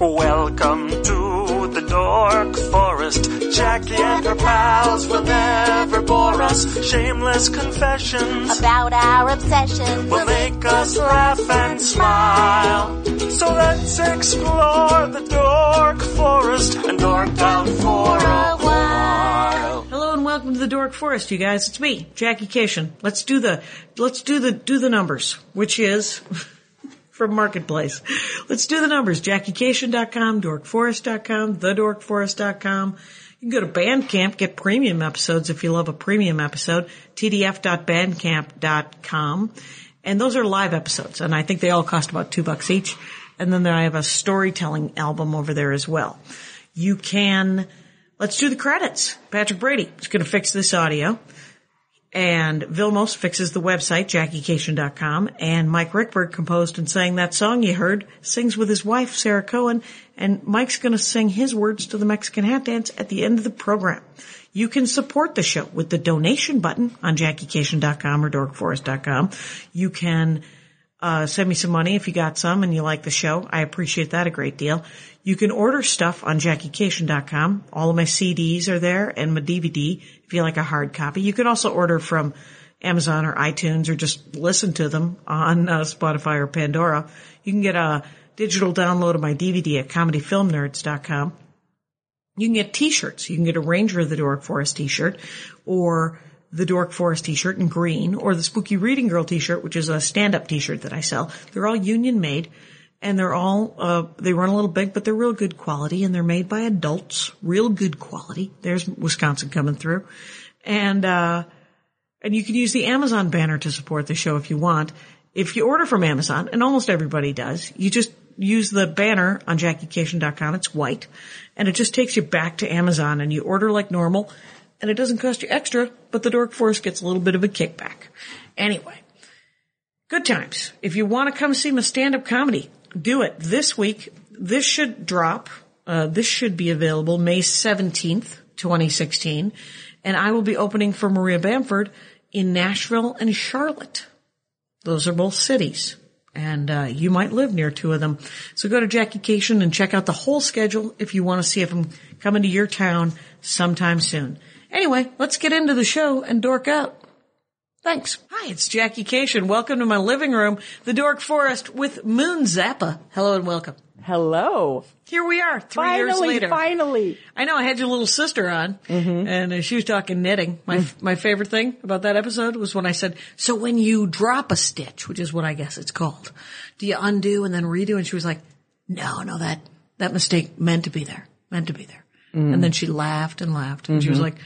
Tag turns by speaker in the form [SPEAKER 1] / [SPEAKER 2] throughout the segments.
[SPEAKER 1] Welcome to the Dork Forest. Jackie and her pals will never bore us. Shameless confessions
[SPEAKER 2] about our obsession.
[SPEAKER 1] will make us laugh and smile. So let's explore the Dork Forest and dork out for a while.
[SPEAKER 3] Hello and welcome to the Dork Forest, you guys. It's me, Jackie Kashian. Let's do the let's do the do the numbers, which is from Marketplace. Let's do the numbers. JackieKashian.com, DorkForest.com, TheDorkForest.com. You can go to Bandcamp, get premium episodes if you love a premium episode, tdf.bandcamp.com. And those are live episodes, and I think they all cost about two bucks each. And then I have a storytelling album over there as well. You can, let's do the credits. Patrick Brady is going to fix this audio. And Vilmos fixes the website, JackieKashian.com. And Mike Ruekberg composed and sang that song you heard, sings with his wife, Sarah Cohen. And Mike's to sing his words to the Mexican hat dance at the end of the program. You can support the show with the donation button on JackieKashian.com or DorkForest.com. You can uh, send me some money if you got some and you like the show. I appreciate that a great deal. You can order stuff on JackieKashian.com. All of my CDs are there and my DVD if you like a hard copy. You can also order from Amazon or iTunes or just listen to them on uh, Spotify or Pandora. You can get a digital download of my DVD at comedyfilmnerds.com. You can get t-shirts. You can get a Ranger of the Dork Forest t-shirt or the Dork Forest t-shirt in green or the Spooky Reading Girl t-shirt, which is a stand-up t-shirt that I sell. They're all union made and they're all, uh, they run a little big, but they're real good quality and they're made by adults. Real good quality. There's Wisconsin coming through. And, uh, and you can use the Amazon banner to support the show if you want. If you order from Amazon, and almost everybody does, you just use the banner on JackieKashian.com. It's white. And it just takes you back to Amazon and you order like normal. And it doesn't cost you extra, but the Dork Force gets a little bit of a kickback. Anyway. Good times. If you want to come see my stand-up comedy, do it. This week, this should drop. Uh, this should be available May 17th, 2016. And I will be opening for Maria Bamford in Nashville and Charlotte. Those are both cities. And uh, you might live near two of them. So go to Jackie Kashian and check out the whole schedule if you want to see if I'm coming to your town sometime soon. Anyway, let's get into the show and dork out. Thanks. Hi, it's Jackie Kashian. Welcome to my living room, the Dork Forest with Moon Zappa. Hello and welcome.
[SPEAKER 4] Hello.
[SPEAKER 3] Here we are, three
[SPEAKER 4] finally,
[SPEAKER 3] years later.
[SPEAKER 4] Finally.
[SPEAKER 3] I know I had your little sister on,
[SPEAKER 4] Mm-hmm.
[SPEAKER 3] and uh, she was talking knitting. My my favorite thing about that episode was when I said, "So when you drop a stitch, which is what I guess it's called, do you undo and then redo?" And she was like, "No, no, that that mistake meant to be there, meant to be there."
[SPEAKER 4] Mm-hmm.
[SPEAKER 3] And then she laughed and laughed, and she was like,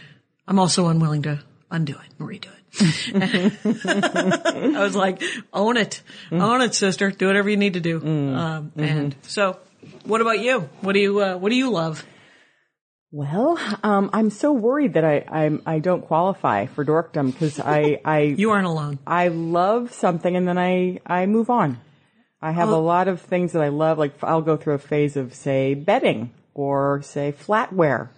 [SPEAKER 3] "I'm also unwilling to undo it and redo it." I was like, "Own it,
[SPEAKER 4] Mm.
[SPEAKER 3] own it, sister. Do whatever you need to do." Um, and so, what about you? What do you uh, What do you love?
[SPEAKER 4] Well, um, I'm so worried that I I'm, I don't qualify for dorkdom because I I
[SPEAKER 3] You aren't alone.
[SPEAKER 4] I love something and then I I move on. I have a lot of things that I love. Like I'll go through a phase of say bedding or say flatware,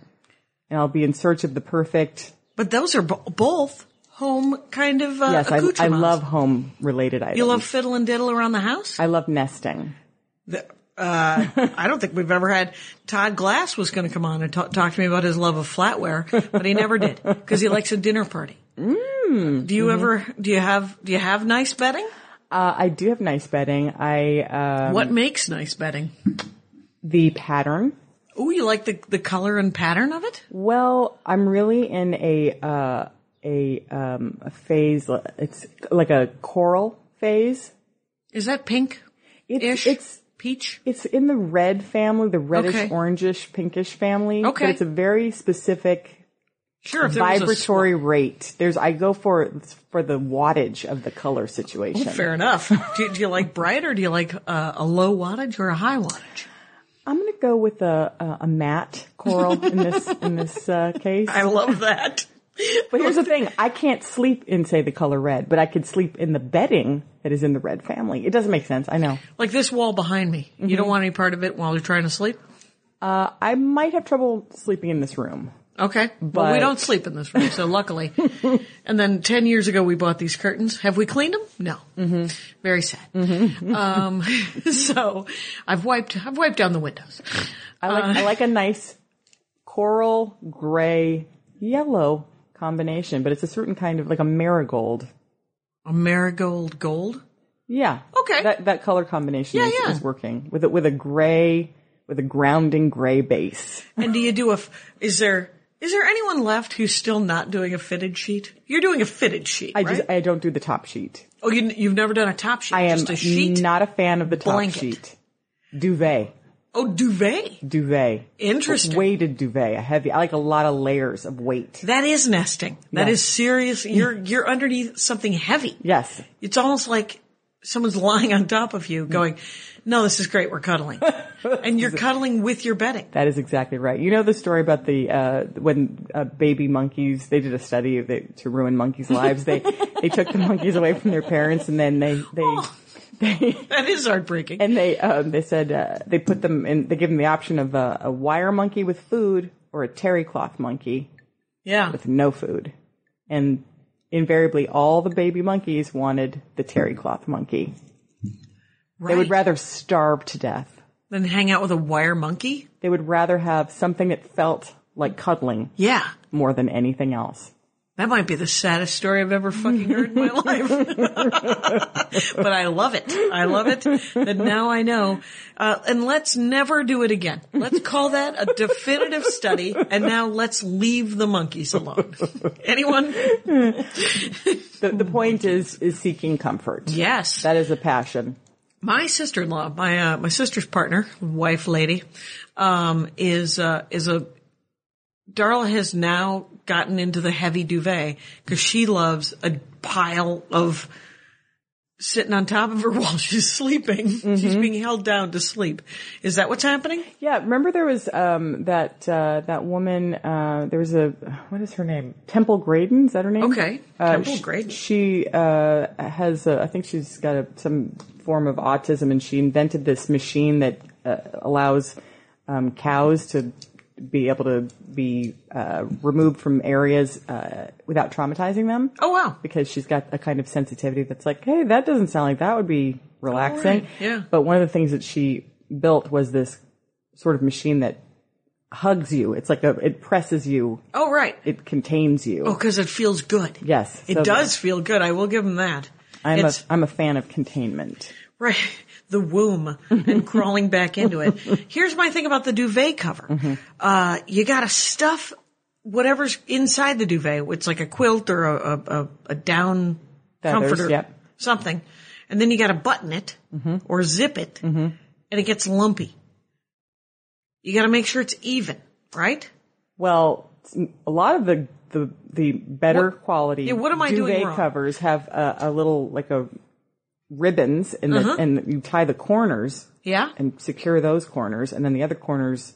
[SPEAKER 4] and I'll be in search of the perfect.
[SPEAKER 3] But those are bo- both home kind of uh,
[SPEAKER 4] yes, I, I love home related items.
[SPEAKER 3] You love fiddle and diddle around the house?
[SPEAKER 4] I love nesting.
[SPEAKER 3] The- uh, I don't think we've ever had. Todd Glass was going to come on and ta- talk to me about his love of flatware, but he never did because he likes a dinner party. Mm, do you ever? Do you have? Do you have nice bedding?
[SPEAKER 4] Uh, I do have nice bedding. I um,
[SPEAKER 3] what makes nice bedding?
[SPEAKER 4] the pattern.
[SPEAKER 3] Oh, you like the the color and pattern of it?
[SPEAKER 4] Well, I'm really in a uh, a um, a phase. It's like a coral phase.
[SPEAKER 3] Is that pink?
[SPEAKER 4] It's it's
[SPEAKER 3] Peach?
[SPEAKER 4] it's in the red family, the reddish,
[SPEAKER 3] Okay.
[SPEAKER 4] orangish, pinkish family.
[SPEAKER 3] Okay.
[SPEAKER 4] but it's a very specific
[SPEAKER 3] Sure. If there was a
[SPEAKER 4] vibratory rate. There's I go for for the wattage of the color situation.
[SPEAKER 3] Fair enough. do, do you like bright or do you like uh, a low wattage or a high wattage?
[SPEAKER 4] I'm going to go with a a, a matte coral in this in this uh, case.
[SPEAKER 3] I love that.
[SPEAKER 4] But here's the thing: I can't sleep in, say, the color red, but I could sleep in the bedding that is in the red family. It doesn't make sense. I know.
[SPEAKER 3] Like this wall behind me. You don't want any part of it while you're trying to sleep?
[SPEAKER 4] Uh, I might have trouble sleeping in this room.
[SPEAKER 3] Okay. But we don't sleep in this room, so luckily. and then 10 years ago we bought these curtains. Have we cleaned them? No. Mm-hmm. Very sad. Um, so I've wiped, I've wiped down the windows.
[SPEAKER 4] I like I like a nice coral gray yellow combination, but it's a certain kind of like a marigold.
[SPEAKER 3] A marigold gold.
[SPEAKER 4] Yeah.
[SPEAKER 3] Okay.
[SPEAKER 4] That that color combination
[SPEAKER 3] Yeah,
[SPEAKER 4] is,
[SPEAKER 3] yeah.
[SPEAKER 4] is working with it with a gray with a grounding gray base.
[SPEAKER 3] And do you do a, is there, is there anyone left who's still not doing a fitted sheet? You're doing a fitted sheet,
[SPEAKER 4] I
[SPEAKER 3] right?
[SPEAKER 4] just I don't do the top sheet.
[SPEAKER 3] oh, you, you've never done a top sheet,
[SPEAKER 4] I am
[SPEAKER 3] just a sheet?
[SPEAKER 4] not a fan of the top
[SPEAKER 3] blanket.
[SPEAKER 4] sheet. Duvet.
[SPEAKER 3] oh, duvet.
[SPEAKER 4] Duvet.
[SPEAKER 3] Interesting.
[SPEAKER 4] Weighted duvet. A heavy I like a lot of layers of weight.
[SPEAKER 3] That is nesting. That
[SPEAKER 4] Yes.
[SPEAKER 3] is serious. You're, you're underneath something heavy.
[SPEAKER 4] Yes.
[SPEAKER 3] It's almost like someone's lying on top of you going, no, this is great. We're cuddling. and you're cuddling with your bedding.
[SPEAKER 4] That is exactly right. You know the story about the uh, when uh, baby monkeys. They did a study to ruin monkeys' lives. They they took the monkeys away from their parents, and then they they
[SPEAKER 3] Oh.
[SPEAKER 4] they
[SPEAKER 3] That is heartbreaking.
[SPEAKER 4] and they um, they said uh, they put them in. They give them the option of a, a wire monkey with food or a terry cloth monkey
[SPEAKER 3] yeah.
[SPEAKER 4] with no food, and invariably all the baby monkeys wanted the terry cloth monkey. They would rather starve to death.
[SPEAKER 3] than hang out with a wire monkey?
[SPEAKER 4] They would rather have something that felt like cuddling
[SPEAKER 3] Yeah.
[SPEAKER 4] more than anything else.
[SPEAKER 3] That might be the saddest story I've ever fucking heard in my life. but I love it. I love it that now I know. Uh, and let's never do it again. Let's call that a definitive study. And now let's leave the monkeys alone. Anyone?
[SPEAKER 4] The, the point is is seeking comfort.
[SPEAKER 3] Yes.
[SPEAKER 4] That is a passion.
[SPEAKER 3] My sister-in-law, my uh, my sister's partner, wife, lady, um, is uh, is a Darla has now gotten into the heavy duvet because she loves a pile of sitting on top of her while she's sleeping. She's being held down to sleep. Is that what's happening?
[SPEAKER 4] Yeah, remember there was um, that uh, that woman. Uh, there was a what is her name? Temple Grandin. Is that her name?
[SPEAKER 3] Okay.
[SPEAKER 4] Uh,
[SPEAKER 3] Temple
[SPEAKER 4] sh-
[SPEAKER 3] Grandin.
[SPEAKER 4] She uh, has. A, I think she's got a, some form of autism, and she invented this machine that uh, allows um, cows to be able to be uh, removed from areas uh, without traumatizing them.
[SPEAKER 3] Oh wow.
[SPEAKER 4] because she's got a kind of sensitivity that's like, hey, that doesn't sound like that would be relaxing.
[SPEAKER 3] right, yeah.
[SPEAKER 4] But one of the things that she built was this sort of machine that hugs you. It's like a, it presses you.
[SPEAKER 3] Oh right.
[SPEAKER 4] It contains you.
[SPEAKER 3] Oh, because it feels good.
[SPEAKER 4] Yes.
[SPEAKER 3] It
[SPEAKER 4] so
[SPEAKER 3] does feel good. I will give him that.
[SPEAKER 4] I'm a,
[SPEAKER 3] It's-
[SPEAKER 4] I'm a fan of containment.
[SPEAKER 3] Right. The womb and crawling back into it. Here's my thing about the duvet cover.
[SPEAKER 4] Mm-hmm.
[SPEAKER 3] Uh, you gotta stuff whatever's inside the duvet. It's like a quilt or a, a, a, a down
[SPEAKER 4] Feathers,
[SPEAKER 3] comforter,
[SPEAKER 4] yep. Mm-hmm.
[SPEAKER 3] something. And then you gotta button it or zip it and it gets lumpy. You gotta make sure it's even, right?
[SPEAKER 4] Well, a lot of the, the, the better
[SPEAKER 3] What-
[SPEAKER 4] quality
[SPEAKER 3] Yeah, what am I doing
[SPEAKER 4] duvet
[SPEAKER 3] wrong?
[SPEAKER 4] covers have a, a little, like a ribbons and,
[SPEAKER 3] Uh-huh.
[SPEAKER 4] the, and you tie the corners
[SPEAKER 3] Yeah?
[SPEAKER 4] and secure those corners, and then the other corners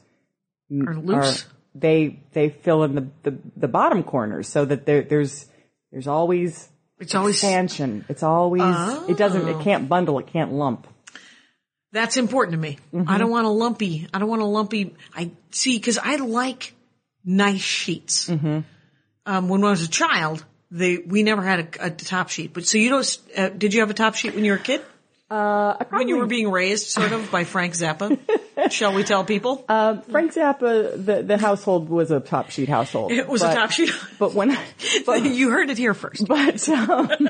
[SPEAKER 3] Or loose?
[SPEAKER 4] are they they fill in the, the, the bottom corners so that there there's there's always
[SPEAKER 3] It's always,
[SPEAKER 4] expansion. It's always it doesn't
[SPEAKER 3] Oh.
[SPEAKER 4] it can't bundle, it can't lump.
[SPEAKER 3] That's important to me.
[SPEAKER 4] Mm-hmm.
[SPEAKER 3] I don't want a lumpy. I don't want a lumpy. I see because I like nice sheets. Um, when I was a child, they we never had a, a top sheet. But so you don't. Uh, did you have a top sheet when you were a kid?
[SPEAKER 4] Uh, I
[SPEAKER 3] When you were being raised, sort of by Frank Zappa? Shall we tell people?
[SPEAKER 4] uh, Frank Zappa, the the household was a top sheet household.
[SPEAKER 3] it was a top sheet.
[SPEAKER 4] But when but
[SPEAKER 3] you heard it here first.
[SPEAKER 4] but um,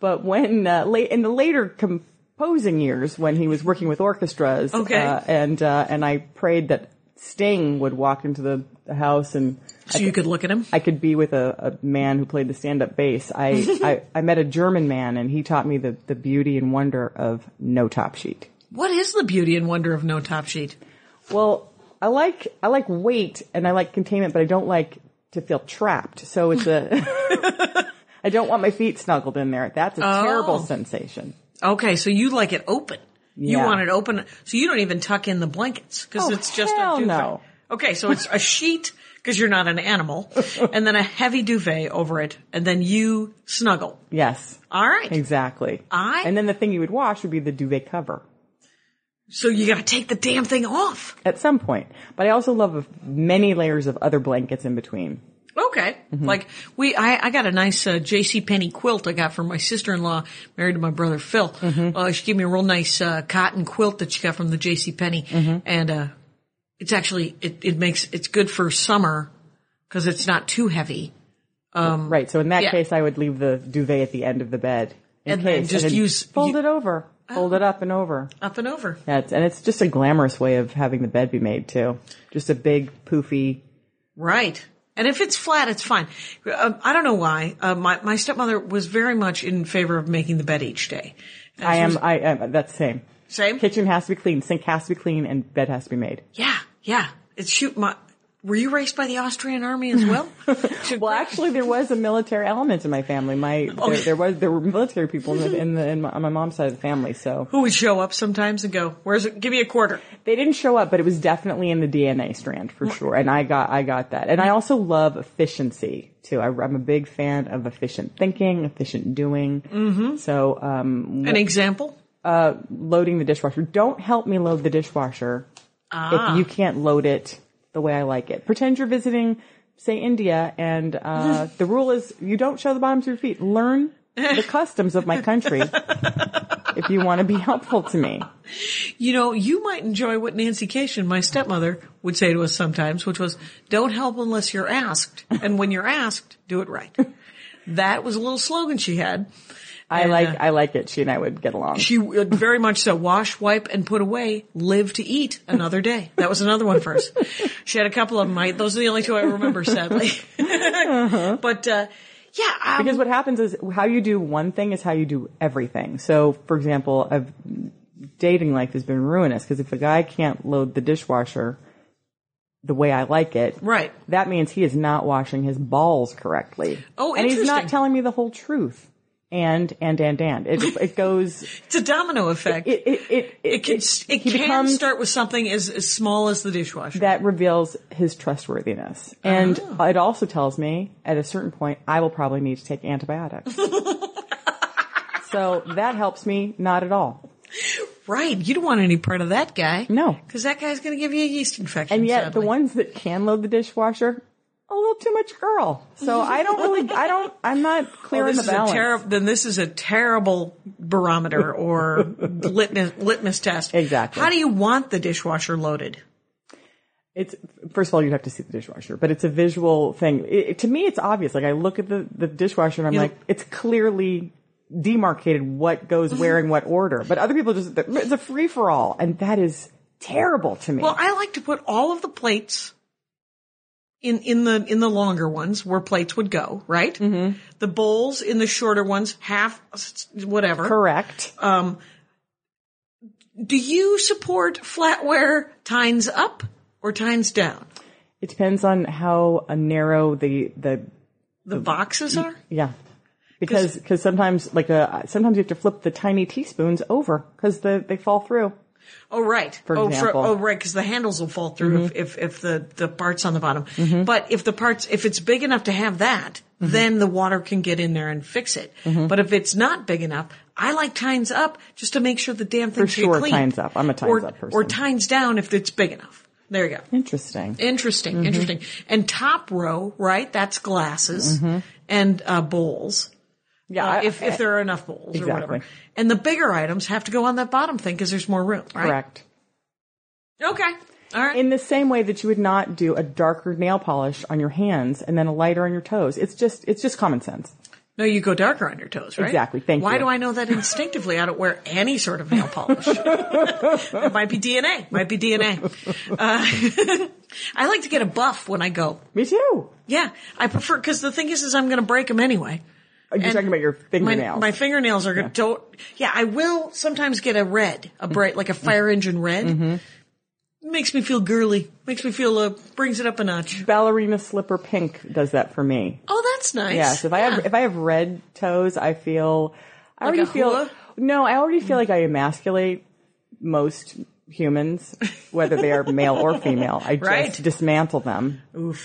[SPEAKER 4] but when uh, late in the later composing years, when he was working with orchestras,
[SPEAKER 3] Okay.
[SPEAKER 4] uh, and uh, and I prayed that Sting would walk into the house and
[SPEAKER 3] So you could look at him.
[SPEAKER 4] I could be with a, a man who played the stand-up bass. I, I I met a German man and he taught me the the beauty and wonder of no top sheet.
[SPEAKER 3] What is the beauty and wonder of no top sheet?
[SPEAKER 4] Well, I like I like weight and I like containment, but I don't like to feel trapped. So it's a I don't want my feet snuggled in there. That's a oh. terrible
[SPEAKER 3] Oh.
[SPEAKER 4] sensation.
[SPEAKER 3] Okay, so you like it open. You want it open, so you don't even tuck in the blankets because
[SPEAKER 4] Oh,
[SPEAKER 3] it's just a duvet.
[SPEAKER 4] no.
[SPEAKER 3] Okay, so it's a sheet because you're not an animal, and then a heavy duvet over it, and then you snuggle.
[SPEAKER 4] Yes,
[SPEAKER 3] All right.
[SPEAKER 4] exactly.
[SPEAKER 3] I-
[SPEAKER 4] and then the thing you would wash would be the duvet cover.
[SPEAKER 3] So you got to take the damn thing off.
[SPEAKER 4] at some point. But I also love many layers of other blankets in between.
[SPEAKER 3] Okay. Like we, I, I got a nice uh, J.C. Penney quilt I got from my sister-in-law, married to my brother Phil. Uh, she gave me a real nice uh, cotton quilt that she got from the J.C. Penney, and uh, it's actually it, it makes it's good for summer because it's not too heavy.
[SPEAKER 4] right. So in that
[SPEAKER 3] yeah.
[SPEAKER 4] case, I would leave the duvet at the end of the bed. in
[SPEAKER 3] And then
[SPEAKER 4] case,
[SPEAKER 3] just use-
[SPEAKER 4] fold
[SPEAKER 3] you-
[SPEAKER 4] it over, fold it up and over.
[SPEAKER 3] Up and over.
[SPEAKER 4] Yeah, it's, and it's just a glamorous way of having the bed be made too. Just a big poofy.
[SPEAKER 3] Right. And if it's flat, it's fine. Um, I don't know why. Uh, my my stepmother was very much in favor of making the bed each day. And
[SPEAKER 4] I am.
[SPEAKER 3] was-
[SPEAKER 4] I am. That's the same.
[SPEAKER 3] Same.
[SPEAKER 4] Kitchen has to be clean. Sink has to be clean, and bed has to be made.
[SPEAKER 3] Yeah, yeah. It's shoot. My were you raised by the Austrian army as well?
[SPEAKER 4] Well, actually, there was a military element in my family. My there, there was there were military people in, the, in, the, in my, on my mom's side of the family, so
[SPEAKER 3] who would show up sometimes and go, "Where's it? Give me a quarter."
[SPEAKER 4] they didn't show up, but it was definitely in the DNA strand for sure. And I got I got that, and I also love efficiency too. I, I'm a big fan of efficient thinking, efficient doing. Mm-hmm. So um,
[SPEAKER 3] An example?
[SPEAKER 4] Loading the dishwasher. Don't help me load the dishwasher if you can't load it the way I like it. Pretend you're visiting, say, India, and uh, the rule is you don't show the bottoms of your feet. Learn the customs of my country if you want to be helpful to me.
[SPEAKER 3] You know, you might enjoy what Nancy Kashian, my stepmother, would say to us sometimes, which was, "Don't help unless you're asked, and when you're asked, do it right." that was a little slogan she had.
[SPEAKER 4] I
[SPEAKER 3] And,
[SPEAKER 4] like
[SPEAKER 3] uh,
[SPEAKER 4] I like it. She and I would get along.
[SPEAKER 3] She would very much so. Wash, wipe, and put away. Live to eat another day. That was another one for us. She had a couple of them. I, those are the only two I remember, sadly. But uh, yeah, um,
[SPEAKER 4] Because what happens is how you do one thing is how you do everything. So, for example, I've, dating life has been ruinous because if a guy can't load the dishwasher the way I like it,
[SPEAKER 3] Right.
[SPEAKER 4] that means he is not washing his balls correctly.
[SPEAKER 3] Oh,
[SPEAKER 4] and he's not telling me the whole truth. And and and and it it goes.
[SPEAKER 3] it's a domino effect.
[SPEAKER 4] It it it,
[SPEAKER 3] It can it can
[SPEAKER 4] becomes-
[SPEAKER 3] start with something as, as small as the dishwasher.
[SPEAKER 4] that reveals his trustworthiness. And
[SPEAKER 3] Oh.
[SPEAKER 4] it also tells me at a certain point, I will probably need to take antibiotics. so that helps me not at all.
[SPEAKER 3] right. You don't want any part of that guy.
[SPEAKER 4] No.
[SPEAKER 3] Because that guy's going to give you a yeast infection.
[SPEAKER 4] And yet
[SPEAKER 3] sadly.
[SPEAKER 4] the ones that can load the dishwasher, a little too much girl. So I don't really, I don't, I'm not clear in
[SPEAKER 3] this
[SPEAKER 4] the
[SPEAKER 3] is a
[SPEAKER 4] balance.
[SPEAKER 3] terri- then this is a terrible barometer or litmus, litmus test.
[SPEAKER 4] Exactly.
[SPEAKER 3] How do you want the dishwasher loaded?
[SPEAKER 4] It's first of all, you'd have to see the dishwasher, but it's a visual thing. It, it- to me, it's obvious. Like I look at the, the dishwasher and I'm
[SPEAKER 3] You-
[SPEAKER 4] like, it's clearly demarcated what goes where in what order. But other people just, it's a free for all. And that is terrible to me.
[SPEAKER 3] Well, I like to put all of the plates in in the in the longer ones where plates would go, right? Mm-hmm. The bowls in the shorter ones, half whatever.
[SPEAKER 4] Correct.
[SPEAKER 3] Do you support flatware tines up or tines down?
[SPEAKER 4] It depends on how uh, narrow the, the,
[SPEAKER 3] The boxes are.
[SPEAKER 4] yeah. Because, because sometimes, like, uh, sometimes you have to flip the tiny teaspoons over because the, they fall through.
[SPEAKER 3] Oh right.
[SPEAKER 4] For
[SPEAKER 3] oh,
[SPEAKER 4] example. Mm-hmm.
[SPEAKER 3] oh right, because the handles will fall through if, if if the the parts on the bottom. But if the parts, if it's big enough to have that,
[SPEAKER 4] Mm-hmm.
[SPEAKER 3] then the water can get in there and fix it. But if it's not big enough, I like tines up just to make sure the damn thing
[SPEAKER 4] For sure, tines up. I'm a tines
[SPEAKER 3] or,
[SPEAKER 4] up person.
[SPEAKER 3] Or tines down if it's big enough. There you go.
[SPEAKER 4] Interesting.
[SPEAKER 3] Interesting,
[SPEAKER 4] Mm-hmm.
[SPEAKER 3] interesting. And top row, right? That's glasses and uh, bowls.
[SPEAKER 4] Yeah.
[SPEAKER 3] Uh, if if there are enough bowls or whatever. And the bigger items have to go on that bottom thing because there's more room, right?
[SPEAKER 4] Correct.
[SPEAKER 3] Okay. All right.
[SPEAKER 4] In the same way that you would not do a darker nail polish on your hands and then a lighter on your toes. It's just, it's just common sense.
[SPEAKER 3] no, you go darker on your toes, right?
[SPEAKER 4] Exactly. Thank
[SPEAKER 3] Why
[SPEAKER 4] you.
[SPEAKER 3] do I know that instinctively? I don't wear any sort of nail polish. it might be DNA. Might be DNA. Uh, I like to get a buff when I go.
[SPEAKER 4] Me too.
[SPEAKER 3] Yeah, I prefer because the thing is, is I'm going to break them anyway.
[SPEAKER 4] You're
[SPEAKER 3] And
[SPEAKER 4] talking about your fingernails.
[SPEAKER 3] my fingernails are going don't. Yeah, I will sometimes get a red, a bright like a fire engine red.
[SPEAKER 4] Mm-hmm.
[SPEAKER 3] Makes me feel girly. Makes me feel uh, brings it up a notch.
[SPEAKER 4] Ballerina slipper pink does that for me.
[SPEAKER 3] Oh, that's nice.
[SPEAKER 4] Yes. If I have, if I have red toes, I feel, I
[SPEAKER 3] Like
[SPEAKER 4] already feel, no, I already feel like I emasculate most humans, whether they are male or female. I just dismantle them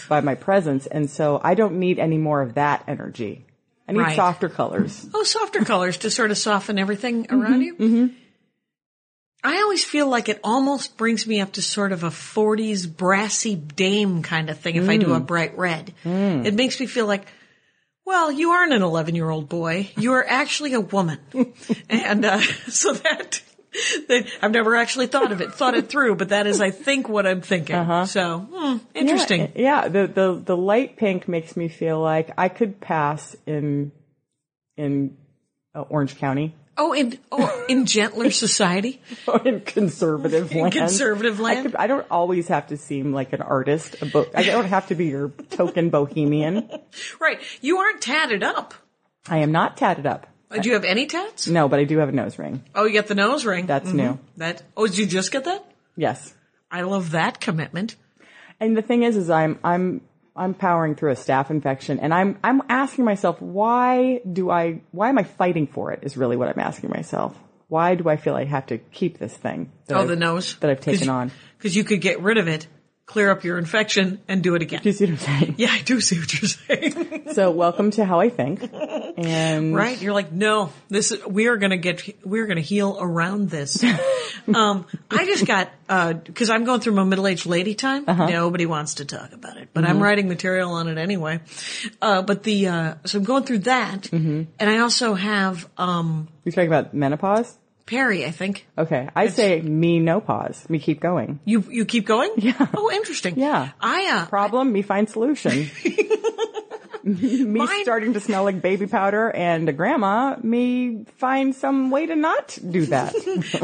[SPEAKER 4] by my presence. And so I don't need any more of that energy. I need
[SPEAKER 3] Right.
[SPEAKER 4] softer colors.
[SPEAKER 3] Oh, softer colors to sort of soften everything around you. Mm-hmm. I always feel like it almost brings me up to sort of a 40s brassy dame kind of thing if I do a bright red. It makes me feel like, well, you aren't an 11 year old boy. You are actually a woman. and, uh, so that, I've never actually thought of it, thought it through, but that is, I think, what I'm thinking. So, hmm, interesting.
[SPEAKER 4] Yeah, yeah, the, the the light pink makes me feel like I could pass in in uh, Orange County
[SPEAKER 3] Oh, in, oh, in gentler society?
[SPEAKER 4] or in conservative
[SPEAKER 3] In
[SPEAKER 4] land.
[SPEAKER 3] conservative
[SPEAKER 4] I,
[SPEAKER 3] land?
[SPEAKER 4] could, I don't always have to seem like an artist. A bo- I don't have to be your token bohemian.
[SPEAKER 3] Right. You aren't tatted up.
[SPEAKER 4] I am not tatted up.
[SPEAKER 3] Uh, Do you have any tats?
[SPEAKER 4] No, but I do have a nose ring.
[SPEAKER 3] Oh, you got the nose ring.
[SPEAKER 4] That's new.
[SPEAKER 3] That. Oh, did you just get that?
[SPEAKER 4] Yes.
[SPEAKER 3] I love that commitment.
[SPEAKER 4] And the thing is, is I'm I'm I'm powering through a staph infection, and I'm I'm asking myself, why do I why am I fighting for it? Is really what I'm asking myself. Why do I feel I have to keep this thing? that
[SPEAKER 3] Oh,
[SPEAKER 4] I've-
[SPEAKER 3] the nose
[SPEAKER 4] that I've taken on.
[SPEAKER 3] because you could get rid of it, clear up your infection, and do it again.
[SPEAKER 4] Do you see what I'm saying?
[SPEAKER 3] Yeah, I do see what you're saying.
[SPEAKER 4] So welcome to how I think, and
[SPEAKER 3] right? You're like, no, this is, we are gonna get, we're gonna heal around this. um, I just got, uh, cause I'm going through my middle-aged lady time.
[SPEAKER 4] Uh-huh.
[SPEAKER 3] Nobody wants to talk about it, but
[SPEAKER 4] Mm-hmm.
[SPEAKER 3] I'm writing material on it anyway. Uh, but the, uh, so I'm going through that.
[SPEAKER 4] Mm-hmm.
[SPEAKER 3] And I also have, um,
[SPEAKER 4] you're talking about menopause.
[SPEAKER 3] Perry, I think.
[SPEAKER 4] Okay, I say me no pause. Me keep going.
[SPEAKER 3] You, you keep going?
[SPEAKER 4] Yeah.
[SPEAKER 3] Oh, interesting.
[SPEAKER 4] Yeah.
[SPEAKER 3] I, uh,
[SPEAKER 4] Problem, me find solution. me
[SPEAKER 3] Mine-
[SPEAKER 4] starting to smell like baby powder and a grandma, me find some way to not do that.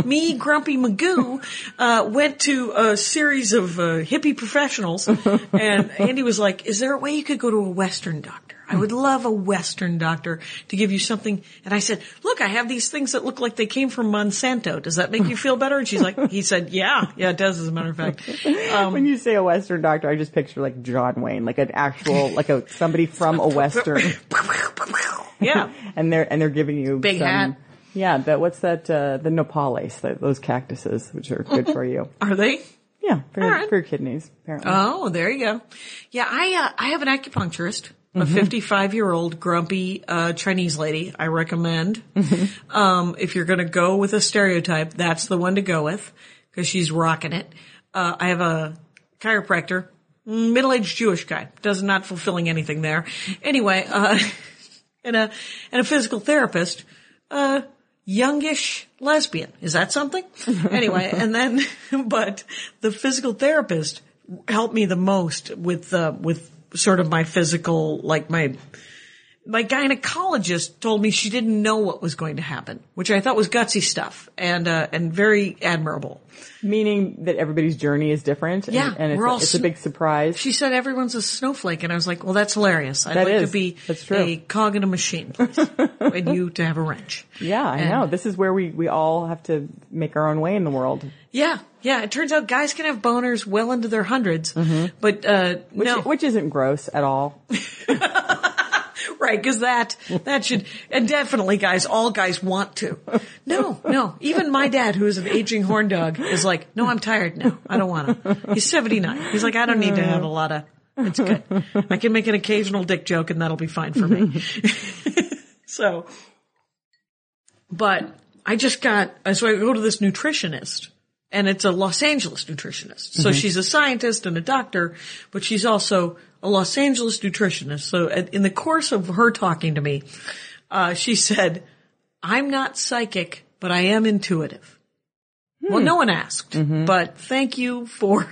[SPEAKER 3] me, Grumpy Magoo, uh, went to a series of uh, hippie professionals, and Andy was like, "Is there a way you could go to a Western doctor? I would love a Western doctor to give you something." And I said, "Look, I have these things that look like they came from Monsanto. Does that make you feel better?" And she's like, "He said, yeah, yeah, it does. As a matter of fact."
[SPEAKER 4] when you say a Western doctor, I just picture like John Wayne, like an actual, like a somebody from a Western,
[SPEAKER 3] yeah,
[SPEAKER 4] and they're and they're giving you
[SPEAKER 3] Big
[SPEAKER 4] some-
[SPEAKER 3] hat.
[SPEAKER 4] Yeah, that what's that? Uh, the nopales, the, those cactuses, which are good for you.
[SPEAKER 3] are they?
[SPEAKER 4] Yeah, for,
[SPEAKER 3] right.
[SPEAKER 4] for your kidneys, apparently.
[SPEAKER 3] Oh, there you go. Yeah, I uh, I have an acupuncturist, a
[SPEAKER 4] Mm-hmm.
[SPEAKER 3] 55 year old grumpy uh, Chinese lady. I recommend.
[SPEAKER 4] Mm-hmm.
[SPEAKER 3] Um, if you're going to go with a stereotype, that's the one to go with because she's rocking it. Uh, I have a chiropractor, middle aged Jewish guy, does not fulfilling anything there. Anyway, uh, and a and a physical therapist. Uh, youngish lesbian. Is that something? anyway, and then, but the physical therapist helped me the most with, uh, with sort of my physical, like my, my gynecologist told me she didn't know what was going to happen, which I thought was gutsy stuff and, uh, and very admirable.
[SPEAKER 4] Meaning that everybody's journey is different. and-
[SPEAKER 3] Yeah,
[SPEAKER 4] and, it's,
[SPEAKER 3] we're
[SPEAKER 4] a,
[SPEAKER 3] all
[SPEAKER 4] it's a
[SPEAKER 3] s-
[SPEAKER 4] big surprise.
[SPEAKER 3] She said everyone's a snowflake, and I was like, "Well, that's hilarious. I'd
[SPEAKER 4] That
[SPEAKER 3] like
[SPEAKER 4] is.
[SPEAKER 3] to be
[SPEAKER 4] That's true.
[SPEAKER 3] a cog in a machine, please. and you to have a wrench."
[SPEAKER 4] yeah, I
[SPEAKER 3] And-
[SPEAKER 4] know. This is where we we all have to make our own way in the world.
[SPEAKER 3] Yeah, yeah. It turns out guys can have boners well into their 100s but uh,
[SPEAKER 4] Mm-hmm. Which,
[SPEAKER 3] no,
[SPEAKER 4] which isn't gross at all.
[SPEAKER 3] right? Because that that should and definitely, guys, all guys want to. No, no. Even my dad, who is an aging horn dog, is like, no, I'm tired now. I don't want to. He's 79. He's like, I don't need to have a lot of. It's good. I can make an occasional dick joke, and that'll be fine for me. so, but I just got so I go to this nutritionist and it's a Los Angeles nutritionist. So mm-hmm. she's a scientist and a doctor, but she's also a Los Angeles nutritionist. So at- in the course of her talking to me, uh, she said, I'm not psychic, but I am intuitive. Well, no one asked, but thank you for,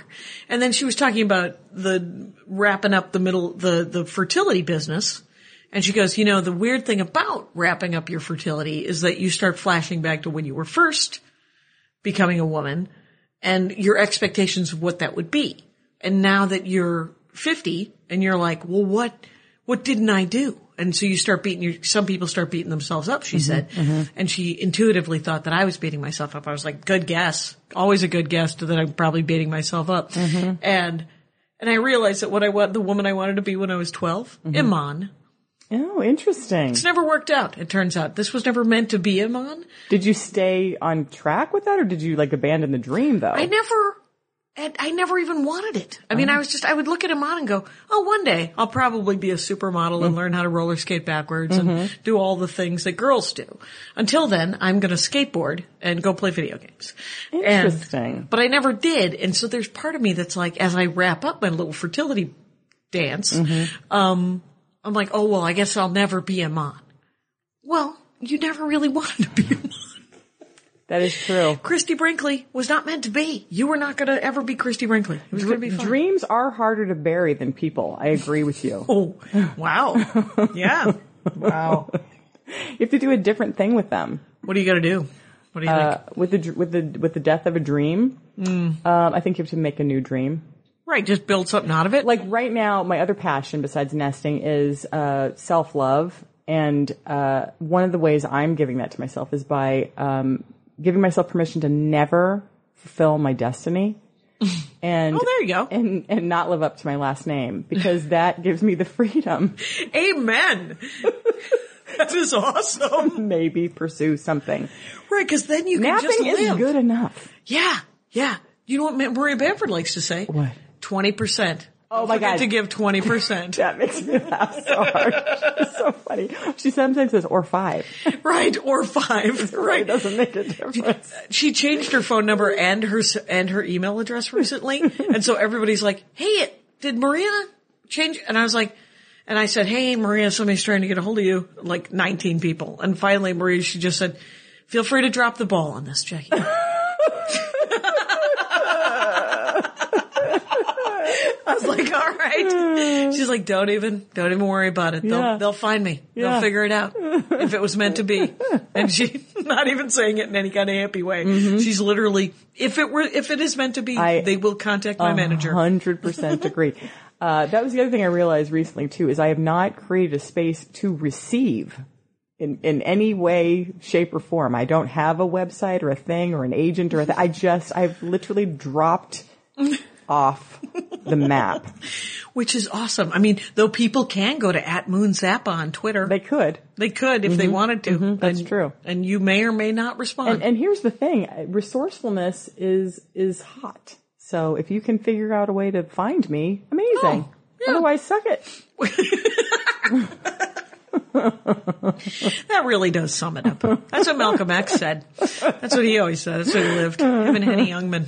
[SPEAKER 3] and then she was talking about the wrapping up the middle, the, the fertility business. And she goes, you know, the weird thing about wrapping up your fertility is that you start flashing back to when you were first becoming a woman and your expectations of what that would be. And now that you're 50 and you're like, well, what, what didn't I do? And so you start beating your, some people start beating themselves up, she mm-hmm, said. Mm-hmm. And she intuitively thought that I was beating myself up. I was like, good guess. Always a good guess that I'm probably beating myself up. Mm-hmm. And, and I realized that what I want, the woman I wanted to be when I was 12, Iman,
[SPEAKER 4] Oh, interesting.
[SPEAKER 3] it's never worked out. It turns out this was never meant to be Iman.
[SPEAKER 4] Did you stay on track with that, or did you like abandon the dream though?
[SPEAKER 3] I never, and I never even wanted it. I mean, uh-huh. I was just, I would look at Iman and go, oh, one day I'll probably be a supermodel and mm. learn how to roller skate backwards and mm-hmm. do all the things that girls do. Until then, I'm going to skateboard and go play video games. And-
[SPEAKER 4] Interesting.
[SPEAKER 3] but I never did. And so there's part of me that's like, as I wrap up my little fertility dance, mm-hmm. um, I'm like, oh, well, I guess I'll never be a mom. Well, you never really wanted to be a mom.
[SPEAKER 4] That is true.
[SPEAKER 3] Christie Brinkley was not meant to be. You were not going to ever be Christie Brinkley. It was going to be fun.
[SPEAKER 4] Dreams are harder to bury than people. I agree with you.
[SPEAKER 3] Oh, wow. Yeah. Wow.
[SPEAKER 4] You have to do a different thing with them.
[SPEAKER 3] What are you going to do? What do you
[SPEAKER 4] Uh,
[SPEAKER 3] think?
[SPEAKER 4] with the with the with the death of a dream, um, I think you have to make a new dream.
[SPEAKER 3] Right. Just build something out of it.
[SPEAKER 4] Like right now, my other passion besides nesting is uh, self love, and uh, one of the ways I'm giving that to myself is by um, giving myself permission to never fulfill my destiny. And
[SPEAKER 3] Oh, there you go.
[SPEAKER 4] And and not live up to my last name because that gives me the freedom.
[SPEAKER 3] Amen. that is awesome.
[SPEAKER 4] Maybe pursue something.
[SPEAKER 3] Right. Cause then you can just
[SPEAKER 4] Napping is
[SPEAKER 3] live.
[SPEAKER 4] good enough.
[SPEAKER 3] Yeah. Yeah. You know what Maria Bamford likes to say?
[SPEAKER 4] What?
[SPEAKER 3] 20%.
[SPEAKER 4] Oh
[SPEAKER 3] Don't
[SPEAKER 4] my God.
[SPEAKER 3] to give 20%.
[SPEAKER 4] That makes me laugh so hard. It's so funny. She sometimes says or five.
[SPEAKER 3] right. Or five.
[SPEAKER 4] It
[SPEAKER 3] Right.
[SPEAKER 4] doesn't make a difference.
[SPEAKER 3] she changed her phone number and her and her email address recently, and so everybody's like, "Hey, it, did Maria change?" And I was like, and I said, "Hey, Maria, somebody's trying to get a hold of you." Like 19 people, and finally, Maria, she just said, "Feel free to drop the ball on this, Jackie." I was like, all right. She's like, don't even, don't even worry about it. They'll,
[SPEAKER 4] Yeah.
[SPEAKER 3] they'll find me.
[SPEAKER 4] Yeah.
[SPEAKER 3] They'll figure it out if it was meant to be. And she, not even saying it in any kind of happy way. She's literally, if it were, if it is meant to be,
[SPEAKER 4] Mm-hmm. I-
[SPEAKER 3] they will contact my manager.
[SPEAKER 4] Hundred percent agree. Uh, that was the other thing I realized recently too, is I have not created a space to receive in, in any way, shape or form. I don't have a website or a thing or an agent or a th- I just, I've literally dropped off the map.
[SPEAKER 3] Which is awesome. I mean, though people can go to at Moon Zappa on Twitter.
[SPEAKER 4] They could.
[SPEAKER 3] They could if they mm-hmm. wanted to. Mm-hmm.
[SPEAKER 4] that's
[SPEAKER 3] And-
[SPEAKER 4] true.
[SPEAKER 3] And you may or may not respond.
[SPEAKER 4] And, and here's the thing, resourcefulness is, is hot. So if you can figure out a way to find me, amazing.
[SPEAKER 3] Oh, yeah.
[SPEAKER 4] Otherwise, suck it.
[SPEAKER 3] That really does sum it up. That's what Malcolm X said. That's what he always said. That's what he lived. Him and Henny Youngman.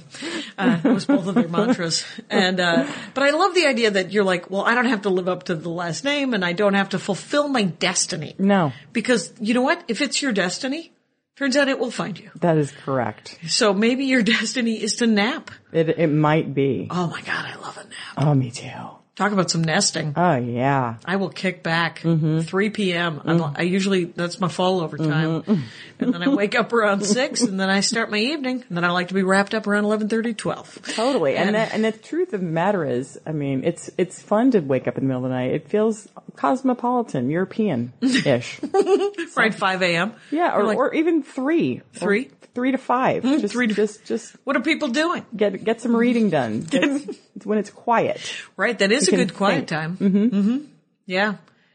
[SPEAKER 3] Uh, it was both of their mantras. And, uh, but I love the idea that you're like, well, I don't have to live up to the last name and I don't have to fulfill my destiny.
[SPEAKER 4] No,
[SPEAKER 3] Because you know what? If it's your destiny, turns out it will find you.
[SPEAKER 4] that is correct.
[SPEAKER 3] So maybe your destiny is to nap.
[SPEAKER 4] It, it might be.
[SPEAKER 3] Oh my God, I love a nap.
[SPEAKER 4] Oh, me too.
[SPEAKER 3] Talk about some nesting.
[SPEAKER 4] Oh, yeah.
[SPEAKER 3] I will kick back
[SPEAKER 4] Mm-hmm.
[SPEAKER 3] 3 p.m. I'm, I usually, that's my fall over time.
[SPEAKER 4] Mm-hmm.
[SPEAKER 3] And then I wake up around 6 and then I start my evening and then I like to be wrapped up around 11:30, 12.
[SPEAKER 4] Totally. And,
[SPEAKER 3] And-
[SPEAKER 4] that, and the truth of the matter is, I mean, it's, it's fun to wake up in the middle of the night. It feels cosmopolitan, European-ish.
[SPEAKER 3] Right, 5 a.m.
[SPEAKER 4] Yeah. Or,
[SPEAKER 3] like,
[SPEAKER 4] or even three.
[SPEAKER 3] Three? Mm,
[SPEAKER 4] three to five. Just,
[SPEAKER 3] three to-
[SPEAKER 4] just, just
[SPEAKER 3] what are people doing?
[SPEAKER 4] get, get some reading done. It's, it's when it's quiet.
[SPEAKER 3] Right, that is a good quiet
[SPEAKER 4] think.
[SPEAKER 3] time. Mm-hmm. Yeah.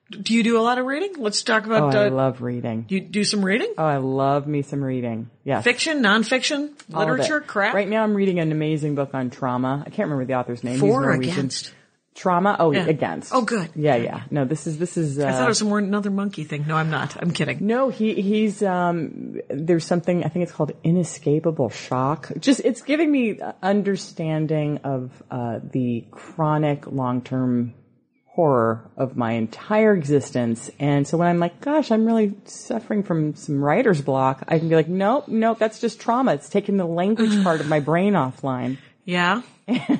[SPEAKER 3] Do you do a lot of reading? Let's talk
[SPEAKER 4] Oh,
[SPEAKER 3] about,
[SPEAKER 4] I
[SPEAKER 3] uh,
[SPEAKER 4] love reading.
[SPEAKER 3] you do some reading?
[SPEAKER 4] Oh, I love me some reading. Yeah,
[SPEAKER 3] Fiction, nonfiction,
[SPEAKER 4] All
[SPEAKER 3] literature, crap?
[SPEAKER 4] Right now I'm reading an amazing book on trauma. I can't remember the author's name. He's
[SPEAKER 3] For or against?
[SPEAKER 4] Trauma? Oh,
[SPEAKER 3] Yeah.
[SPEAKER 4] against.
[SPEAKER 3] Oh, good.
[SPEAKER 4] Yeah, yeah. No, this is, this is, uh,
[SPEAKER 3] I thought it was more another monkey thing. No, I'm not. I'm kidding.
[SPEAKER 4] No, he he's um there's something I think it's called inescapable shock. Just it's giving me understanding of uh the chronic long-term horror of my entire existence. And so when I'm like, gosh, I'm really suffering from some writer's block, I can be like, nope, nope, that's just trauma. It's taking the language part of my brain offline.
[SPEAKER 3] Yeah?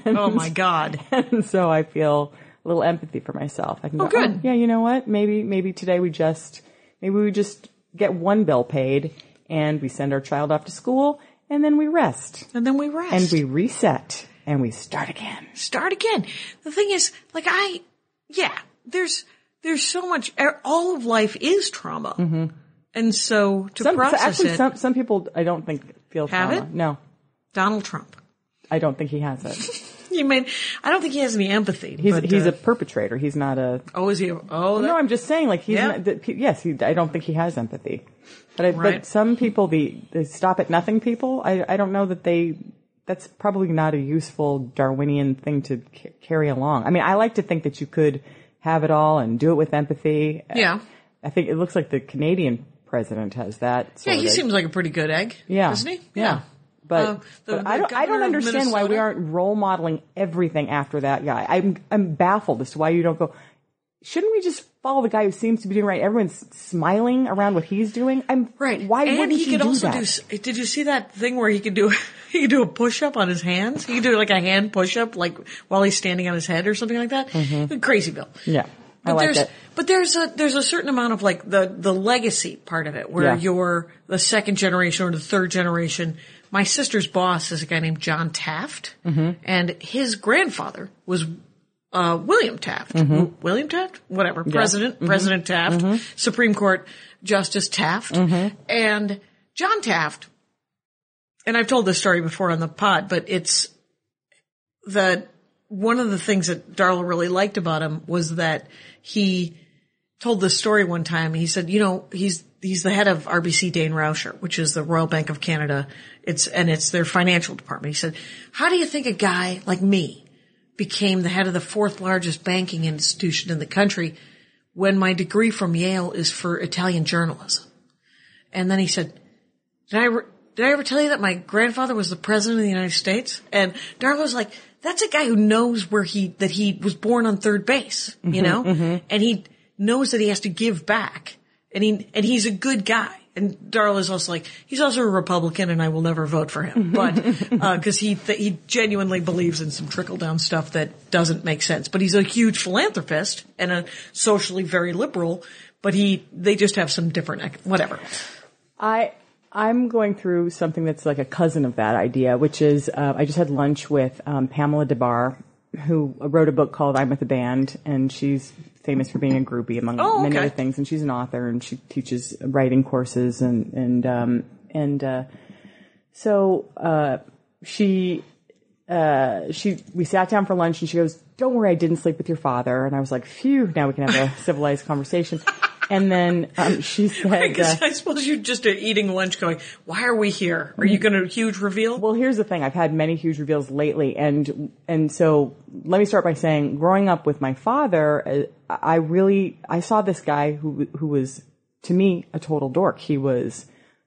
[SPEAKER 3] oh my God.
[SPEAKER 4] and so I feel a little empathy for myself. I can go,
[SPEAKER 3] Oh, good.
[SPEAKER 4] yeah, you know what? Maybe, maybe today we just, maybe we just get one bill paid and we send our child off to school and then we rest
[SPEAKER 3] And then we rest.
[SPEAKER 4] and we reset and we start again.
[SPEAKER 3] start again. The thing is, like I, yeah, there's, there's so much, er, all of life is trauma. And so to
[SPEAKER 4] Mm-hmm. Some, so
[SPEAKER 3] process
[SPEAKER 4] actually,
[SPEAKER 3] it,
[SPEAKER 4] some, some people I don't think feel
[SPEAKER 3] Have
[SPEAKER 4] trauma.
[SPEAKER 3] it?
[SPEAKER 4] No,
[SPEAKER 3] Donald Trump.
[SPEAKER 4] I don't think he has it.
[SPEAKER 3] You mean, I don't think he has any empathy.
[SPEAKER 4] He's,
[SPEAKER 3] but,
[SPEAKER 4] he's
[SPEAKER 3] uh,
[SPEAKER 4] a perpetrator. He's not a,
[SPEAKER 3] oh, is he? A, oh, that,
[SPEAKER 4] no, I'm just saying, like he's
[SPEAKER 3] Yeah.
[SPEAKER 4] not, that, yes, he, I don't think he has empathy. But I,
[SPEAKER 3] Right.
[SPEAKER 4] but some people, the, the stop at nothing people, I, I don't know that they that's probably not a useful Darwinian thing to ca- carry along. I mean, I like to think that you could have it all and do it with empathy.
[SPEAKER 3] Yeah.
[SPEAKER 4] I think it looks like the Canadian president has that.
[SPEAKER 3] Yeah, he
[SPEAKER 4] of-
[SPEAKER 3] seems like a pretty good egg.
[SPEAKER 4] yeah,
[SPEAKER 3] Doesn't he?
[SPEAKER 4] Yeah. But,
[SPEAKER 3] Uh, the-
[SPEAKER 4] but I don't. I don't understand why we aren't role modeling everything after that guy. I'm I'm baffled as to why you don't go. Shouldn't we just follow the guy who seems to be doing right? Everyone's smiling around what he's doing. I'm
[SPEAKER 3] Right.
[SPEAKER 4] Why
[SPEAKER 3] and
[SPEAKER 4] wouldn't
[SPEAKER 3] he could
[SPEAKER 4] do
[SPEAKER 3] also
[SPEAKER 4] that?
[SPEAKER 3] do. Did you see that thing where he could do he could do a push up on his hands? He could do like a hand push up, like while he's standing on his head or something like that. Crazy Bill.
[SPEAKER 4] Mm-hmm. yeah, I
[SPEAKER 3] But
[SPEAKER 4] like
[SPEAKER 3] there's
[SPEAKER 4] that.
[SPEAKER 3] but there's a there's a certain amount of like the the legacy part of it where
[SPEAKER 4] Yeah.
[SPEAKER 3] you're the second generation or the third generation. My sister's boss is a guy named John Taft,
[SPEAKER 4] Mm-hmm.
[SPEAKER 3] and his grandfather was uh, William Taft.
[SPEAKER 4] Mm-hmm.
[SPEAKER 3] W- William Taft, whatever, President President Taft,
[SPEAKER 4] Mm-hmm.
[SPEAKER 3] Supreme Court Justice Taft, and John Taft. And I've told this story before on the pod, but it's that one of the things that Darla really liked about him was that he told this story one time. He said, you know, he's, he's the head of RBC Dain Rauscher, which is the Royal Bank of Canada. It's, and it's their financial department. He said, how do you think a guy like me became the head of the fourth largest banking institution in the country when my degree from Yale is for Italian journalism? And then he said, did I, ever- did I ever tell you that my grandfather was the president of the United States? And Darla was like, that's a guy who knows where he, that he was born on third base, you mm-hmm, know? Mm-hmm. And he knows that he has to give back. And he, and he's a good guy. And Darla's also like, he's also a Republican and I will never vote for him. But, uh, cause he, th- he genuinely believes in some trickle down stuff that doesn't make sense. But he's a huge philanthropist and a socially very liberal, but he, they just have some different, whatever.
[SPEAKER 4] I I'm going through something that's like a cousin of that idea, which is uh, I just had lunch with um, Pamela Des Barres, who wrote a book called I'm with the Band, and she's famous for being a groupie among
[SPEAKER 3] Oh,
[SPEAKER 4] many
[SPEAKER 3] okay.
[SPEAKER 4] other things. And she's an author, and she teaches writing courses, and and um, and uh, so uh, she uh, she we sat down for lunch, and she goes, "Don't worry, I didn't sleep with your father." And I was like, "Phew, now we can have a civilized conversation." And then um, she said,
[SPEAKER 3] I
[SPEAKER 4] uh,
[SPEAKER 3] I suppose you're just eating lunch going, why are we here? Are you going to huge reveal?
[SPEAKER 4] Well, here's the thing. I've had many huge reveals lately, and and so let me start by saying, growing up with my father, uh, I really I saw this guy who who was to me a total dork. He was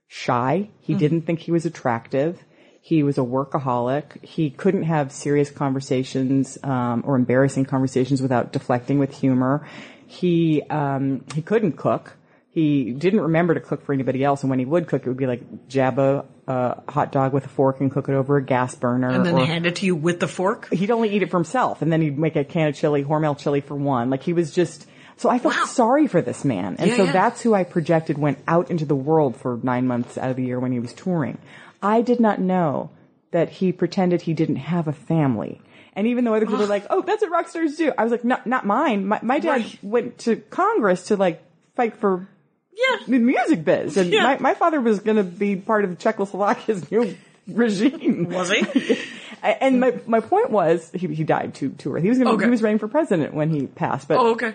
[SPEAKER 4] shy. He didn't think he was attractive. He was a workaholic. He couldn't have serious conversations um, or embarrassing conversations without deflecting with humor. He um, he couldn't cook. He didn't remember to cook for anybody else, and when he would cook, it would be like jab a uh, hot dog with a fork and cook it over a gas burner.
[SPEAKER 3] and then
[SPEAKER 4] or,
[SPEAKER 3] hand it to you with the fork?
[SPEAKER 4] he'd only eat it for himself, and then he'd make a can of chili, Hormel chili for one. Like he was just. So I felt
[SPEAKER 3] Wow.
[SPEAKER 4] sorry for this man, and
[SPEAKER 3] Yeah,
[SPEAKER 4] so
[SPEAKER 3] yeah.
[SPEAKER 4] that's who I projected went out into the world for nine months out of the year when he was touring. I did not know that he pretended he didn't have a family. And even though other people were like, "Oh, that's what rock stars do," I was like, "No, not mine. My, my dad
[SPEAKER 3] Right.
[SPEAKER 4] went to Congress to like fight for
[SPEAKER 3] Yeah.
[SPEAKER 4] the music biz, and
[SPEAKER 3] Yeah.
[SPEAKER 4] my, my father was going to be part of the Czechoslovakia's new regime.
[SPEAKER 3] Was he?
[SPEAKER 4] And my my point was he he died too too early. He was gonna,
[SPEAKER 3] Okay.
[SPEAKER 4] he was running for president when he passed. But
[SPEAKER 3] oh, okay.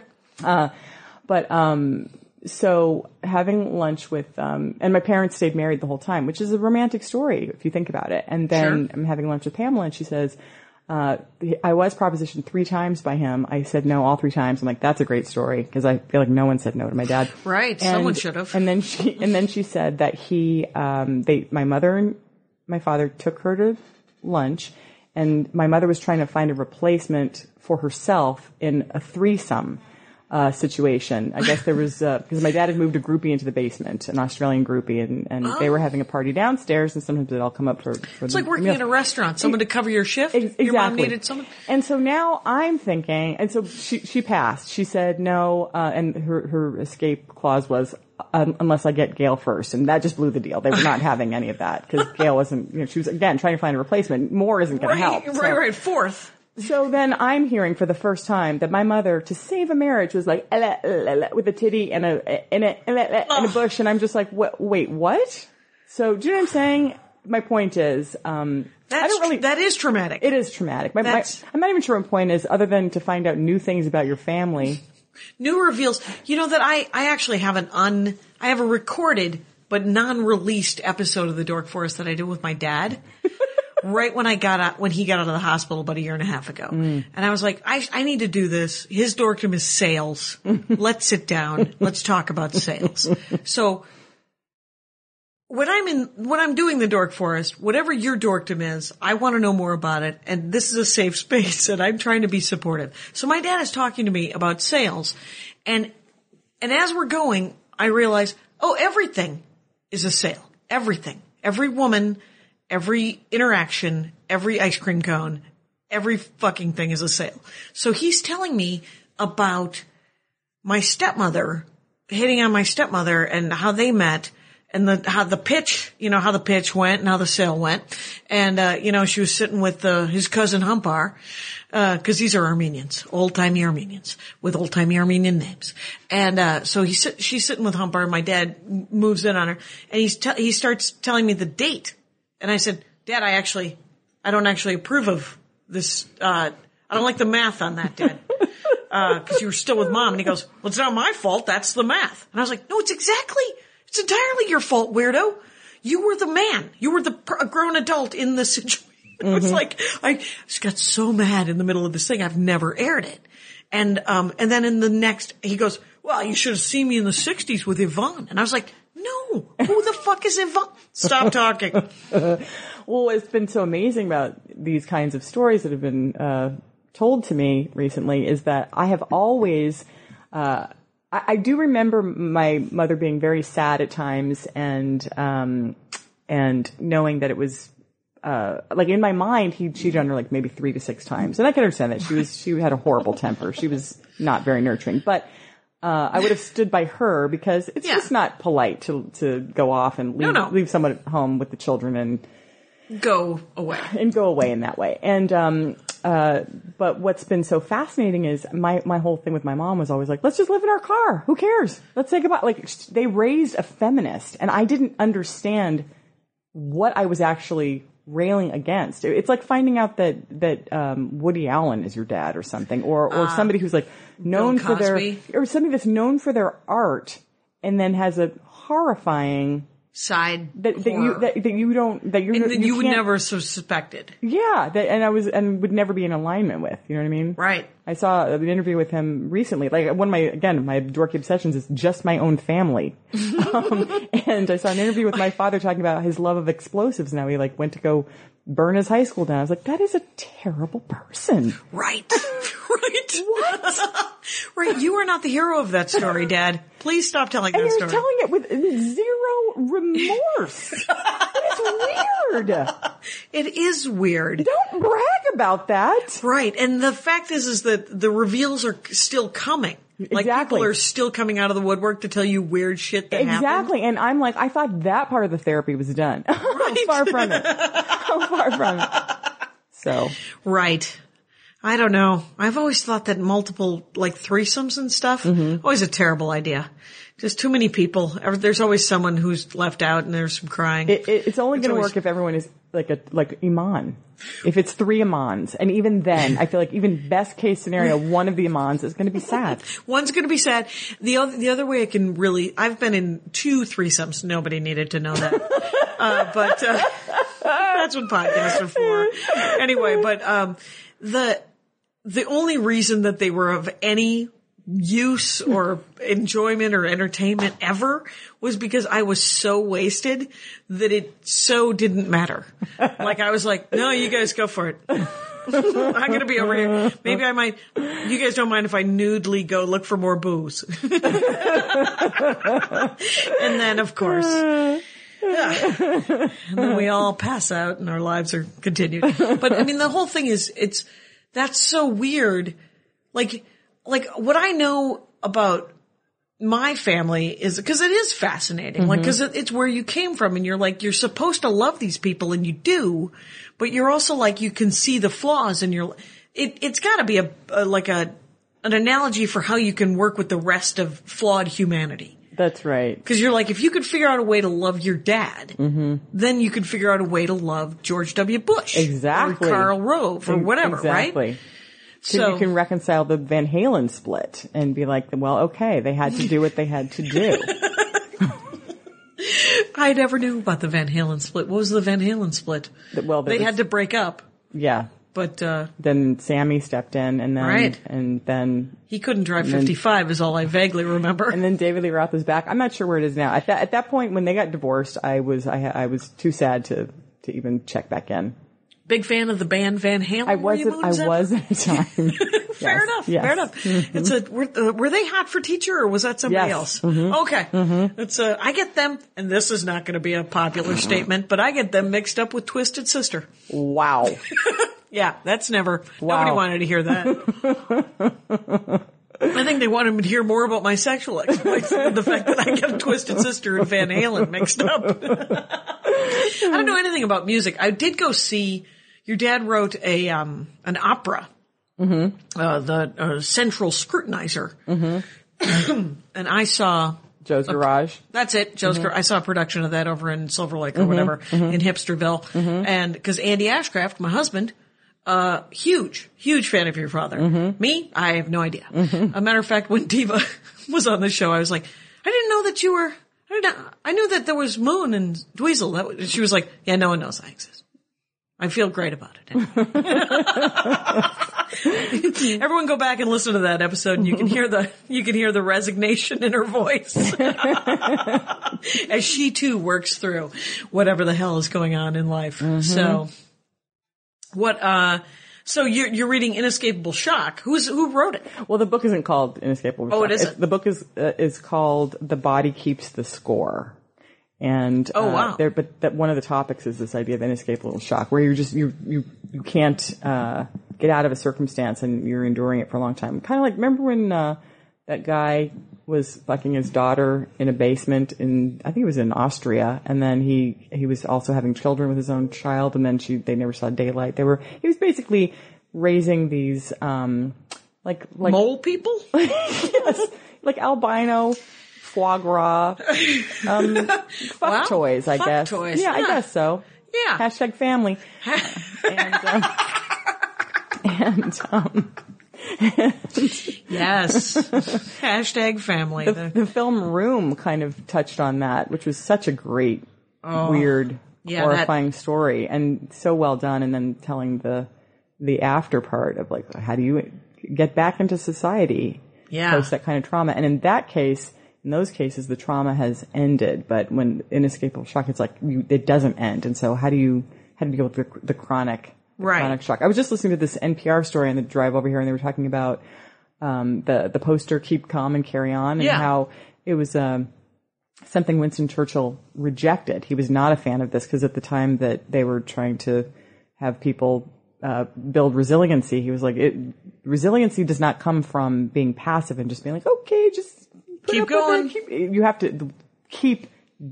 [SPEAKER 4] but um so having lunch with um and my parents stayed married the whole time, which is a romantic story if you think about it. And then
[SPEAKER 3] Sure.
[SPEAKER 4] I'm having lunch with Pamela and she says. Uh, I was propositioned three times by him. I said no all three times. I'm like, that's a great story because I feel like no one said no to my dad.
[SPEAKER 3] Right, someone should have.
[SPEAKER 4] And then she, and then she said that he, um, they, my mother and my father took her to lunch and my mother was trying to find a replacement for herself in a threesome. Uh, situation. I guess there was, uh, because my dad had moved a groupie into the basement, an Australian groupie, and, and they were having a party downstairs, and sometimes they'd all come up for, for
[SPEAKER 3] It's like working in a restaurant. Someone to cover your shift.
[SPEAKER 4] Ex-
[SPEAKER 3] Your mom needed someone.
[SPEAKER 4] And so now I'm thinking, and so she she passed. She said no, uh, and her her escape clause was um, unless I get Gail first, and that just blew the deal. They were not having any of that because Gail wasn't. You know, she was again trying to find a replacement. More isn't going
[SPEAKER 3] Right,
[SPEAKER 4] to help.
[SPEAKER 3] right,
[SPEAKER 4] So-
[SPEAKER 3] right. Fourth.
[SPEAKER 4] So then I'm hearing for the first time that my mother, to save a marriage, was like with a titty and a and a, and a bush, and I'm just like, what? Wait, what? So do you know what I'm saying? My point is, um,
[SPEAKER 3] That's
[SPEAKER 4] I don't really.
[SPEAKER 3] that is traumatic.
[SPEAKER 4] It is traumatic. My, my, I'm not even sure what my point is, other than to find out new things about your family.
[SPEAKER 3] New reveals. You know that I I actually have an un I have a recorded but non-released episode of the Dork Forest that I did with my dad, right when I got out, when he got out of the hospital about a year and a half ago. Mm. And I was like, I, I need to do this. His dorkdom is sales. Let's sit down. Let's talk about sales. So when I'm in, when I'm doing the dork forest, whatever your dorkdom is, I want to know more about it. And this is a safe space and I'm trying to be supportive. So my dad is talking to me about sales and, and as we're going, I realize, oh, everything is a sale. Everything. Every woman, every interaction, every ice cream cone, every fucking thing is a sale. So he's telling me about my stepmother, hitting on my stepmother and how they met and the, how the pitch, you know, how the pitch went and how the sale went. And, uh, you know, she was sitting with, uh, his cousin Humpar, uh, cause these are Armenians, old-timey Armenians with old-timey Armenian names. And, uh, so he's, she's sitting with Humpar and my dad moves in on her and he's, te- he starts telling me the date. And I said, Dad, I actually, I don't actually approve of this, uh, I don't like the math on that, Dad. Uh, cause you were still with mom. And he goes, well, it's not my fault. That's the math. And I was like, no, it's exactly, it's entirely your fault, weirdo. You were the man. You were the pr- grown adult in the situation. It was like, I just got so mad in the middle of this thing. I've never aired it. And, um, and then in the next, he goes, well, you should have seen me in the sixties with Yvonne. And I was like, no, who the fuck is Yvonne? Stop talking.
[SPEAKER 4] Well, what's been so amazing about these kinds of stories that have been uh, told to me recently is that I have always, uh, I, I do remember my mother being very sad at times, and um, and knowing that it was. Uh, like in my mind, he cheated on her like maybe three to six times, and I can understand that she was she had a horrible temper. She was not very nurturing, but uh, I would have stood by her because it's
[SPEAKER 3] Yeah.
[SPEAKER 4] just not polite to to go off and leave
[SPEAKER 3] no.
[SPEAKER 4] leave someone at home with the children and
[SPEAKER 3] Go away.
[SPEAKER 4] and go away in that way. And um, uh, but what's been so fascinating is my my whole thing with my mom was always like, let's just live in our car. Who cares? Let's say goodbye. Like sh- they raised a feminist, and I didn't understand what I was actually railing against. It's like finding out that that um, Woody Allen is your dad or something, or or somebody who's like known for their or somebody that's known for their art and then has a horrifying
[SPEAKER 3] Side
[SPEAKER 4] that, that you that, that you don't that you're,
[SPEAKER 3] And that you, would never suspected.
[SPEAKER 4] yeah, that, and I was and would never be in alignment with. You know what I mean?
[SPEAKER 3] Right.
[SPEAKER 4] I saw an interview with him recently. Like one of my again, my dorky obsessions is just my own family. um, and I saw an interview with my father talking about his love of explosives. Now he like went to go burn his high school down. I was like, that is a terrible person.
[SPEAKER 3] Right. right. What? right. You are not the hero of that story, Dad. Please stop telling
[SPEAKER 4] And
[SPEAKER 3] that story.
[SPEAKER 4] telling it with zero remorse. it's weird.
[SPEAKER 3] it is weird.
[SPEAKER 4] Don't brag about that.
[SPEAKER 3] Right. And the fact is, is that the reveals are still coming. Like
[SPEAKER 4] Exactly.
[SPEAKER 3] people are still coming out of the woodwork to tell you weird shit that happened.
[SPEAKER 4] Exactly. And I'm like, I thought that part of the therapy was done. How far from it. How far from it. So,
[SPEAKER 3] Right. I don't know. I've always thought that multiple, like threesomes and stuff,
[SPEAKER 4] Mm-hmm.
[SPEAKER 3] always a terrible idea. Just too many people. There's always someone who's left out and there's some crying.
[SPEAKER 4] it, it, it's only going to
[SPEAKER 3] always-
[SPEAKER 4] work if everyone is like a, like Iman. If it's three Imans. And even then, I feel like even best case scenario, one of the Imans is going to be sad.
[SPEAKER 3] One's going to be sad. The other, the other way I can really, I've been in two threesomes. Nobody needed to know that. uh, but, uh, that's what podcasts are for. Anyway, but, um, the, the only reason that they were of any use or enjoyment or entertainment ever was because I was so wasted that it so didn't matter. Like I was like, no, you guys go for it. I'm gonna be over here. Maybe I might. You guys don't mind if I nudely go look for more booze. and then, of course, yeah. and then we all pass out and our lives are continued. But I mean, the whole thing is, it's that's so weird. Like, like what I know about my family is because it is fascinating. Like, mm-hmm. cause it, it's where you came from and you're like, you're supposed to love these people and you do, but you're also like, you can see the flaws and you're, it, it's gotta be a, a like a, an analogy for how you can work with the rest of flawed humanity.
[SPEAKER 4] That's right.
[SPEAKER 3] Because you're like, if you could figure out a way to love your dad, then you could figure out a way to love George W. Bush.
[SPEAKER 4] Exactly.
[SPEAKER 3] Or Karl Rove or whatever,
[SPEAKER 4] exactly.
[SPEAKER 3] right?
[SPEAKER 4] So you can reconcile the Van Halen split and be like, well, okay, they had to do what they had to do.
[SPEAKER 3] I never knew about the Van Halen split. What was the Van Halen split?
[SPEAKER 4] Well,
[SPEAKER 3] they
[SPEAKER 4] was-
[SPEAKER 3] had to break up,
[SPEAKER 4] Yeah.
[SPEAKER 3] But uh,
[SPEAKER 4] Then Sammy stepped in, and then
[SPEAKER 3] Right.
[SPEAKER 4] and then
[SPEAKER 3] he couldn't drive 55 is all I vaguely remember.
[SPEAKER 4] and then David Lee Roth was back. I'm not sure where it is now. At that at that point, when they got divorced, I was I I was too sad to to even check back in.
[SPEAKER 3] Big fan of the band Van Halen.
[SPEAKER 4] I wasn't. I was at the time.
[SPEAKER 3] Fair
[SPEAKER 4] Yes,
[SPEAKER 3] enough.
[SPEAKER 4] yes.
[SPEAKER 3] Fair enough. It's a were, uh, were they hot for teacher or was that somebody
[SPEAKER 4] Yes. Mm-hmm.
[SPEAKER 3] else? Okay. It's uh, I get them, and this is not going to be a popular statement, but I get them mixed up with Twisted Sister.
[SPEAKER 4] Wow.
[SPEAKER 3] Yeah, that's never.
[SPEAKER 4] Wow.
[SPEAKER 3] Nobody wanted to hear that. I think they wanted me to hear more about my sexual exploits than the fact that I get Twisted Sister and Van Halen mixed up. I don't know anything about music. I did go see. Your dad wrote a um an opera, mm-hmm. uh, the uh, Central Scrutinizer, mm-hmm. and I saw
[SPEAKER 4] Joe's Garage.
[SPEAKER 3] that's it. Joe's.
[SPEAKER 4] Mm-hmm.
[SPEAKER 3] Gr- I saw a production of that over in Silver Lake or whatever in Hipsterville,
[SPEAKER 4] Mm-hmm.
[SPEAKER 3] and because Andy Ashcraft, my husband, uh, huge, huge fan of your father.
[SPEAKER 4] Mm-hmm.
[SPEAKER 3] Me, I have no idea. A matter of fact, when Diva was on the show, I was like, I didn't know that you were. I, didn't, I knew that there was Moon and Dweezil. That was, she was like, Yeah, no one knows I exist. I feel great about it. Everyone go back and listen to that episode and you can hear the, you can hear the resignation in her voice. As she too works through whatever the hell is going on in life. So, what, uh, so you're, you're reading Inescapable Shock. Who's, who wrote it?
[SPEAKER 4] Well, the book isn't called Inescapable.
[SPEAKER 3] Oh, it
[SPEAKER 4] Shock.
[SPEAKER 3] isn't?
[SPEAKER 4] It's- The book is uh, is called The Body Keeps the Score. And
[SPEAKER 3] Oh,
[SPEAKER 4] uh,
[SPEAKER 3] wow.
[SPEAKER 4] there, but that one of the topics is this idea of inescapable shock, where you're just you you you can't uh, get out of a circumstance and you're enduring it for a long time. Kind of like remember when uh, that guy was fucking his daughter in a basement in I think it was in Austria, and then he he was also having children with his own child, and then she they never saw daylight. They were he was basically raising these um like like
[SPEAKER 3] Mole people?
[SPEAKER 4] like albino foie gras um, fuck
[SPEAKER 3] Wow.
[SPEAKER 4] toys, I
[SPEAKER 3] Fuck
[SPEAKER 4] guess.
[SPEAKER 3] toys,
[SPEAKER 4] Yeah, I guess so.
[SPEAKER 3] Yeah.
[SPEAKER 4] Hashtag family. and um, and um,
[SPEAKER 3] Yes. Hashtag family.
[SPEAKER 4] the,
[SPEAKER 3] The-
[SPEAKER 4] film Room kind of touched on that, which was such a great, oh, weird,
[SPEAKER 3] Oh. Yeah,
[SPEAKER 4] horrifying story, and so well done. And then telling the the after part of like, how do you get back into society
[SPEAKER 3] Yeah.
[SPEAKER 4] post that kind of trauma? And in that case, in those cases, the trauma has ended. But when inescapable shock, it's like you, it doesn't end. And so, how do you how do you deal with the, the chronic
[SPEAKER 3] Right.
[SPEAKER 4] chronic shock? I was just listening to this NPR story on the drive over here, and they were talking about um, the the poster "Keep Calm and Carry On" and
[SPEAKER 3] Yeah.
[SPEAKER 4] how it was um, something Winston Churchill rejected. He was not a fan of this because at the time that they were trying to have people uh, build resiliency, he was like, it, "Resiliency does not come from being passive and just being like, okay, just put
[SPEAKER 3] Keep
[SPEAKER 4] up with it,
[SPEAKER 3] going."
[SPEAKER 4] keep-" you have to keep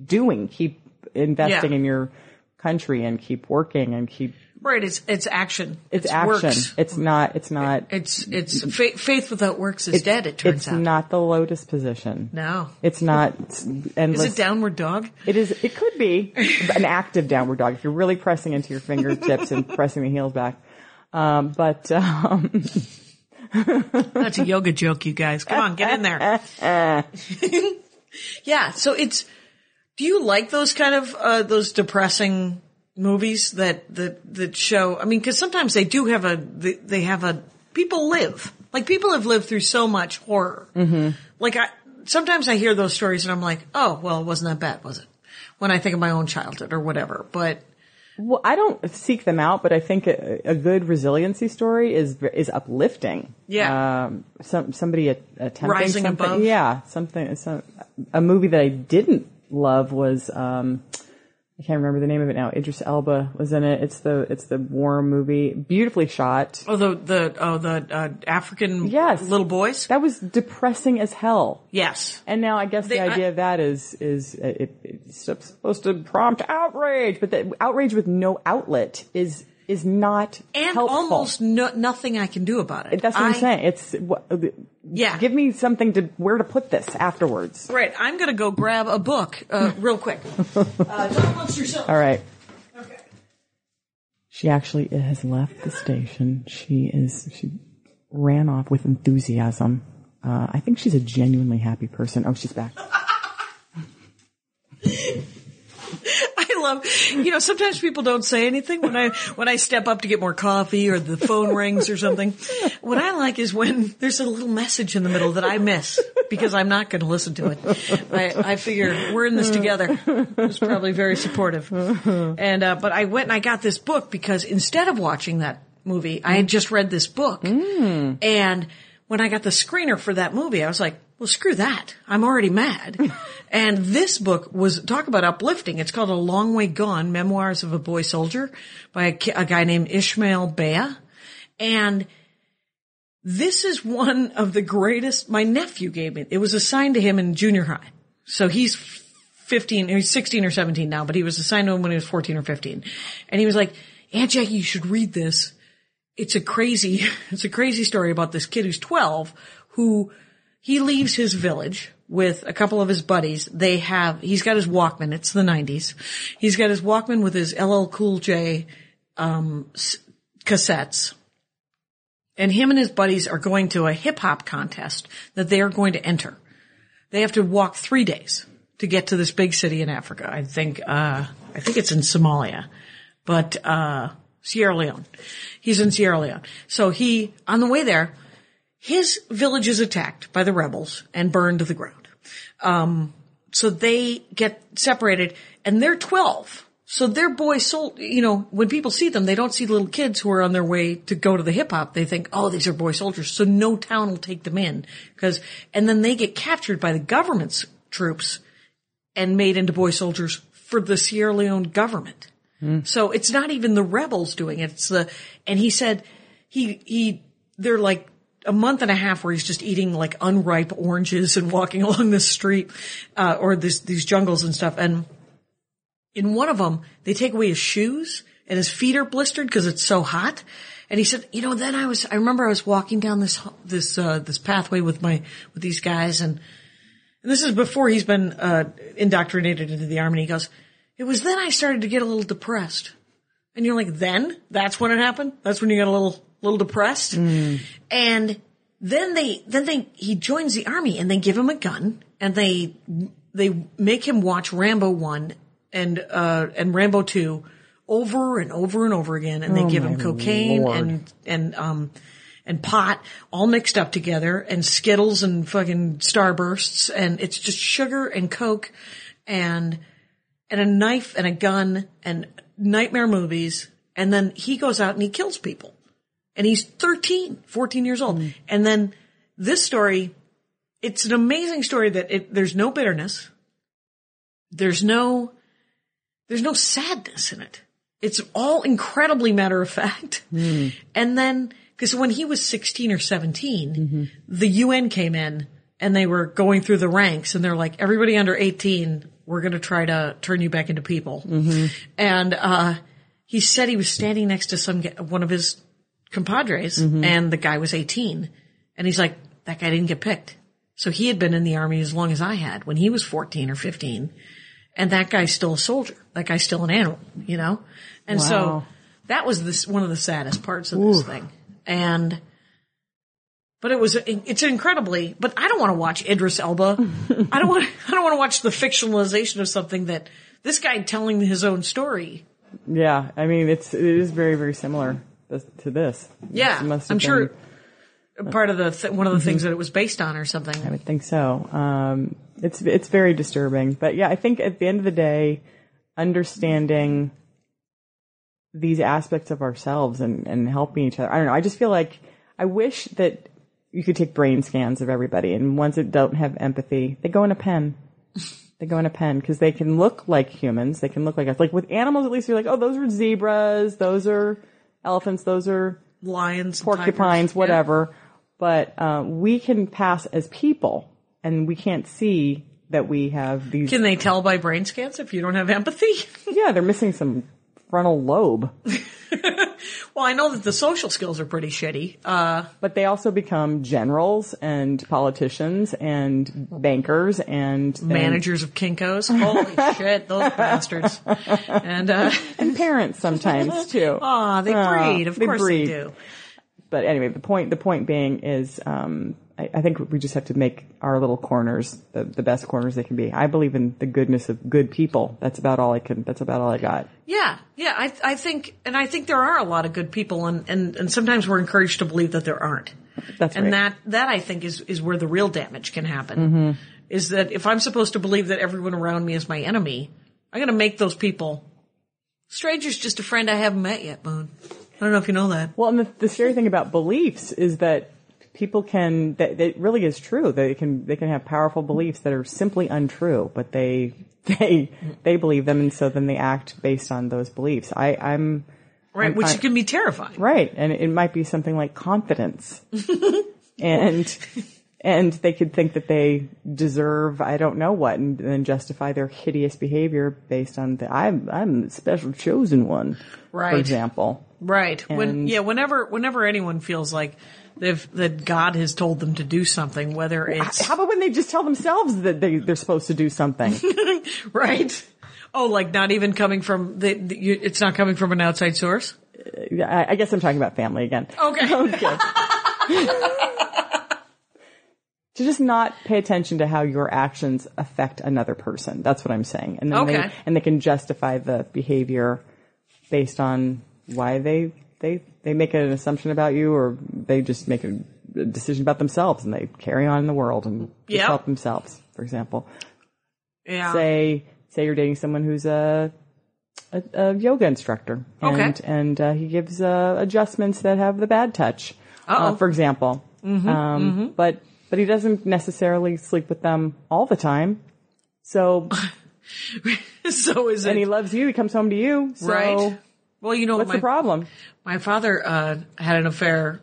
[SPEAKER 4] doing, keep investing
[SPEAKER 3] Yeah.
[SPEAKER 4] in your country, and keep working, and keep."
[SPEAKER 3] Right. It's, it's action.
[SPEAKER 4] It's,
[SPEAKER 3] It's
[SPEAKER 4] action.
[SPEAKER 3] works.
[SPEAKER 4] It's not. It's not.
[SPEAKER 3] It's, it's fa- faith without works is dead, it turns
[SPEAKER 4] it's
[SPEAKER 3] out.
[SPEAKER 4] It's not the lotus position.
[SPEAKER 3] no.
[SPEAKER 4] It's not endless.
[SPEAKER 3] Is it downward dog?
[SPEAKER 4] It is. It could be an active downward dog if you're really pressing into your fingertips and pressing the heels back. Um, but um,
[SPEAKER 3] That's a yoga joke, you guys. Come on, get in there. yeah. So it's, do you like those kind of, uh, those depressing movies that, that, that show, I mean, cause sometimes they do have a, they, they have a, people live. Like people have lived through so much horror. Mm-hmm. Like I, sometimes I hear those stories and I'm like, oh, well, it wasn't that bad, was it? When I think of my own childhood or whatever, but
[SPEAKER 4] well, I don't seek them out, but I think a, a good resiliency story is is uplifting.
[SPEAKER 3] Yeah.
[SPEAKER 4] Um, some somebody at, attempting
[SPEAKER 3] Rising
[SPEAKER 4] something.
[SPEAKER 3] above.
[SPEAKER 4] Yeah, something. Some, a movie that I didn't love was. Um, I can't remember the name of it now. Idris Elba was in it. It's the it's the war movie, beautifully shot.
[SPEAKER 3] oh, the, the, oh, the, uh, African
[SPEAKER 4] Yes.
[SPEAKER 3] little boys?
[SPEAKER 4] That was depressing as hell.
[SPEAKER 3] yes.
[SPEAKER 4] And now I guess
[SPEAKER 3] They-
[SPEAKER 4] the idea of that is is uh, it, it's supposed to prompt outrage, but the outrage with no outlet is is not
[SPEAKER 3] and
[SPEAKER 4] helpful.
[SPEAKER 3] almost no, nothing I can do about it.
[SPEAKER 4] That's what I, am saying. It's
[SPEAKER 3] Yeah.
[SPEAKER 4] Give me something to where to put this afterwards.
[SPEAKER 3] Right, I'm gonna go grab a book uh, real quick. Uh, talk amongst yourselves.
[SPEAKER 4] All right.
[SPEAKER 3] Okay.
[SPEAKER 4] She actually has left the station. She is she ran off with enthusiasm. Uh, I think she's a genuinely happy person. Oh, she's back.
[SPEAKER 3] I love, you know, sometimes people don't say anything when I, when I step up to get more coffee or the phone rings or something. What I like is when there's a little message in the middle that I miss because I'm not going to listen to it. I, I figure we're in this together. It's probably very supportive. And, uh, but I went and I got this book because instead of watching that movie, I had just read this book. And when I got the screener for that movie, I was like, well, screw that. I'm already mad. And this book was, talk about uplifting. It's called A Long Way Gone, Memoirs of a Boy Soldier by a, a guy named Ishmael Beah. And this is one of the greatest, my nephew gave me. It was assigned to him in junior high. So he's 15, he's 16 or 17 now, but he was assigned to him when he was 14 or 15. And he was like, Aunt Jackie, you should read this. It's a crazy, it's a crazy story about this kid who's 12 who he leaves his village with a couple of his buddies. They have, he's got his Walkman. It's the 90s. He's got his Walkman with his LL Cool J, um, cassettes. And him and his buddies are going to a hip hop contest that they are going to enter. They have to walk three days to get to this big city in Africa. I think, uh, I think it's in Somalia, but, uh, Sierra Leone. He's in Sierra Leone. So he, on the way there, his village is attacked by the rebels and burned to the ground. Um, so they get separated and they're 12. So their boys sold, you know, when people see them, they don't see little kids who are on their way to go to the hip hop. They think, oh, these are boy soldiers. So no town will take them in because, and then they get captured by the government's troops and made into boy soldiers for the Sierra Leone government. So it's not even the rebels doing it. It's the, and he said he, he, they're like a month and a half where he's just eating like unripe oranges and walking along the street, uh, or this, these jungles and stuff. And in one of them, they take away his shoes and his feet are blistered because it's so hot. And he said, you know, then I was, I remember I was walking down this, this, uh, this pathway with my, with these guys and, and this is before he's been, uh, indoctrinated into the army. And he goes, it was then I started to get a little depressed. And you're like, then? That's when it happened? That's when you got a little, little depressed? And then they, then they, he joins the army and they give him a gun and they, they make him watch Rambo 1 and, uh, and Rambo 2 over and over and over again. And they give him cocaine
[SPEAKER 4] Lord.
[SPEAKER 3] and, and, um, and pot all mixed up together and Skittles and fucking Starbursts and it's just sugar and Coke and, and a knife and a gun and nightmare movies. And then he goes out and he kills people and he's 13, 14 years old. And then this story, it's an amazing story that it, there's no bitterness. There's no, there's no sadness in it. It's all incredibly matter of fact. Hmm. And then, cause when he was 16 or 17, mm-hmm. the UN came in and they were going through the ranks and they're like, everybody under 18, we're going to try to turn you back into people. Mm-hmm. And, uh, he said he was standing next to some, one of his compadres mm-hmm. and the guy was 18 and he's like, that guy didn't get picked. So he had been in the army as long as I had when he was 14 or 15. And that guy's still a soldier. That guy's still an animal, you know? And so that was this, one of the saddest parts of this thing. And, but it was, it's incredibly, but I don't want to watch Idris Elba. I don't want, I don't want to watch the fictionalization of something that this guy telling his own story.
[SPEAKER 4] Yeah, I mean, it's it is very very similar to this.
[SPEAKER 3] Yeah.
[SPEAKER 4] Have
[SPEAKER 3] I'm sure
[SPEAKER 4] been-
[SPEAKER 3] part of the, th- one of the things that it was based on or something.
[SPEAKER 4] I would think so. Um, it's it's very disturbing, but yeah, I think at the end of the day, understanding these aspects of ourselves and and helping each other. I don't know. I just feel like I wish that you could take brain scans of everybody, and ones that don't have empathy, they go in a pen. They go in a pen because they can look like humans. They can look like us. Like with animals, at least you're like, oh, those are zebras, those are elephants, those are
[SPEAKER 3] Lions,
[SPEAKER 4] porcupines,
[SPEAKER 3] tigers.
[SPEAKER 4] whatever. But uh, we can pass as people, and we can't see that we have these.
[SPEAKER 3] Can they tell by brain scans if you don't have empathy?
[SPEAKER 4] yeah, they're missing some frontal lobe,
[SPEAKER 3] well, I know that the social skills are pretty shitty. Uh,
[SPEAKER 4] but they also become generals and politicians and bankers and and-
[SPEAKER 3] managers of Kinkos. Holy shit, those bastards. And, uh,
[SPEAKER 4] and, parents sometimes too.
[SPEAKER 3] aw, they
[SPEAKER 4] Ah,
[SPEAKER 3] breed. Of
[SPEAKER 4] they
[SPEAKER 3] course
[SPEAKER 4] breed.
[SPEAKER 3] they do.
[SPEAKER 4] but anyway, the point the point being is, um, I, I think we just have to make our little corners the, the best corners they can be. I believe in the goodness of good people. That's about all I can. That's about all I got.
[SPEAKER 3] Yeah, yeah. I I think, and I think there are a lot of good people, and and and sometimes we're encouraged to believe that there aren't.
[SPEAKER 4] That's
[SPEAKER 3] and
[SPEAKER 4] right.
[SPEAKER 3] that that I think is is where the real damage can happen. Mm-hmm. Is that if I'm supposed to believe that everyone around me is my enemy, I'm going to make those people strangers. Just a friend I haven't met yet, Moon. I don't know if you know that.
[SPEAKER 4] Well, and the, the scary thing about beliefs is that people can. That it really is true. They can they can have powerful beliefs that are simply untrue, but they they they believe them, and so then they act based on those beliefs. I I'm
[SPEAKER 3] Right,
[SPEAKER 4] I'm
[SPEAKER 3] which
[SPEAKER 4] kind-
[SPEAKER 3] can be terrifying.
[SPEAKER 4] Right, and it might be something like confidence, and and they could think that they deserve I don't know what, and then justify their hideous behavior based on the I'm I'm the special chosen one,
[SPEAKER 3] Right.
[SPEAKER 4] For example,
[SPEAKER 3] Right. when yeah, whenever whenever anyone feels like they've that God has told them to do something, whether it's
[SPEAKER 4] how about when they just tell themselves that they they're supposed to do something?
[SPEAKER 3] right. Oh, like not even coming from the, the you, it's not coming from an outside source.
[SPEAKER 4] Uh, I, I guess I'm talking about family again.
[SPEAKER 3] Okay.
[SPEAKER 4] Okay. to just not pay attention to how your actions affect another person. That's what I'm saying. And then
[SPEAKER 3] Okay.
[SPEAKER 4] they, and they can justify the behavior based on why they they they make an assumption about you, or they just make a, decision about themselves, and they carry on in the world and just
[SPEAKER 3] Yep.
[SPEAKER 4] help themselves. For example,
[SPEAKER 3] Yeah.
[SPEAKER 4] say say you're dating someone who's a a, a yoga instructor, and
[SPEAKER 3] Okay.
[SPEAKER 4] and uh, he gives uh, adjustments that have the bad touch. Uh, for example, um, but but he doesn't necessarily sleep with them all the time. So
[SPEAKER 3] so is
[SPEAKER 4] and he loves you. He comes home to you. So
[SPEAKER 3] right? Well, you know
[SPEAKER 4] what's
[SPEAKER 3] my
[SPEAKER 4] the problem?
[SPEAKER 3] my father uh, had an affair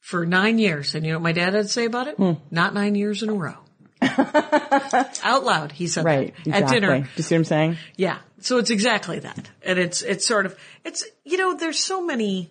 [SPEAKER 3] for nine years, and you know what my dad had to say about it?
[SPEAKER 4] Hmm.
[SPEAKER 3] Not nine years in a row. Out loud, he said
[SPEAKER 4] Right.
[SPEAKER 3] that at dinner.
[SPEAKER 4] Do you see what I'm saying?
[SPEAKER 3] Yeah. So it's exactly that. And it's, it's sort of, it's, you know, there's so many,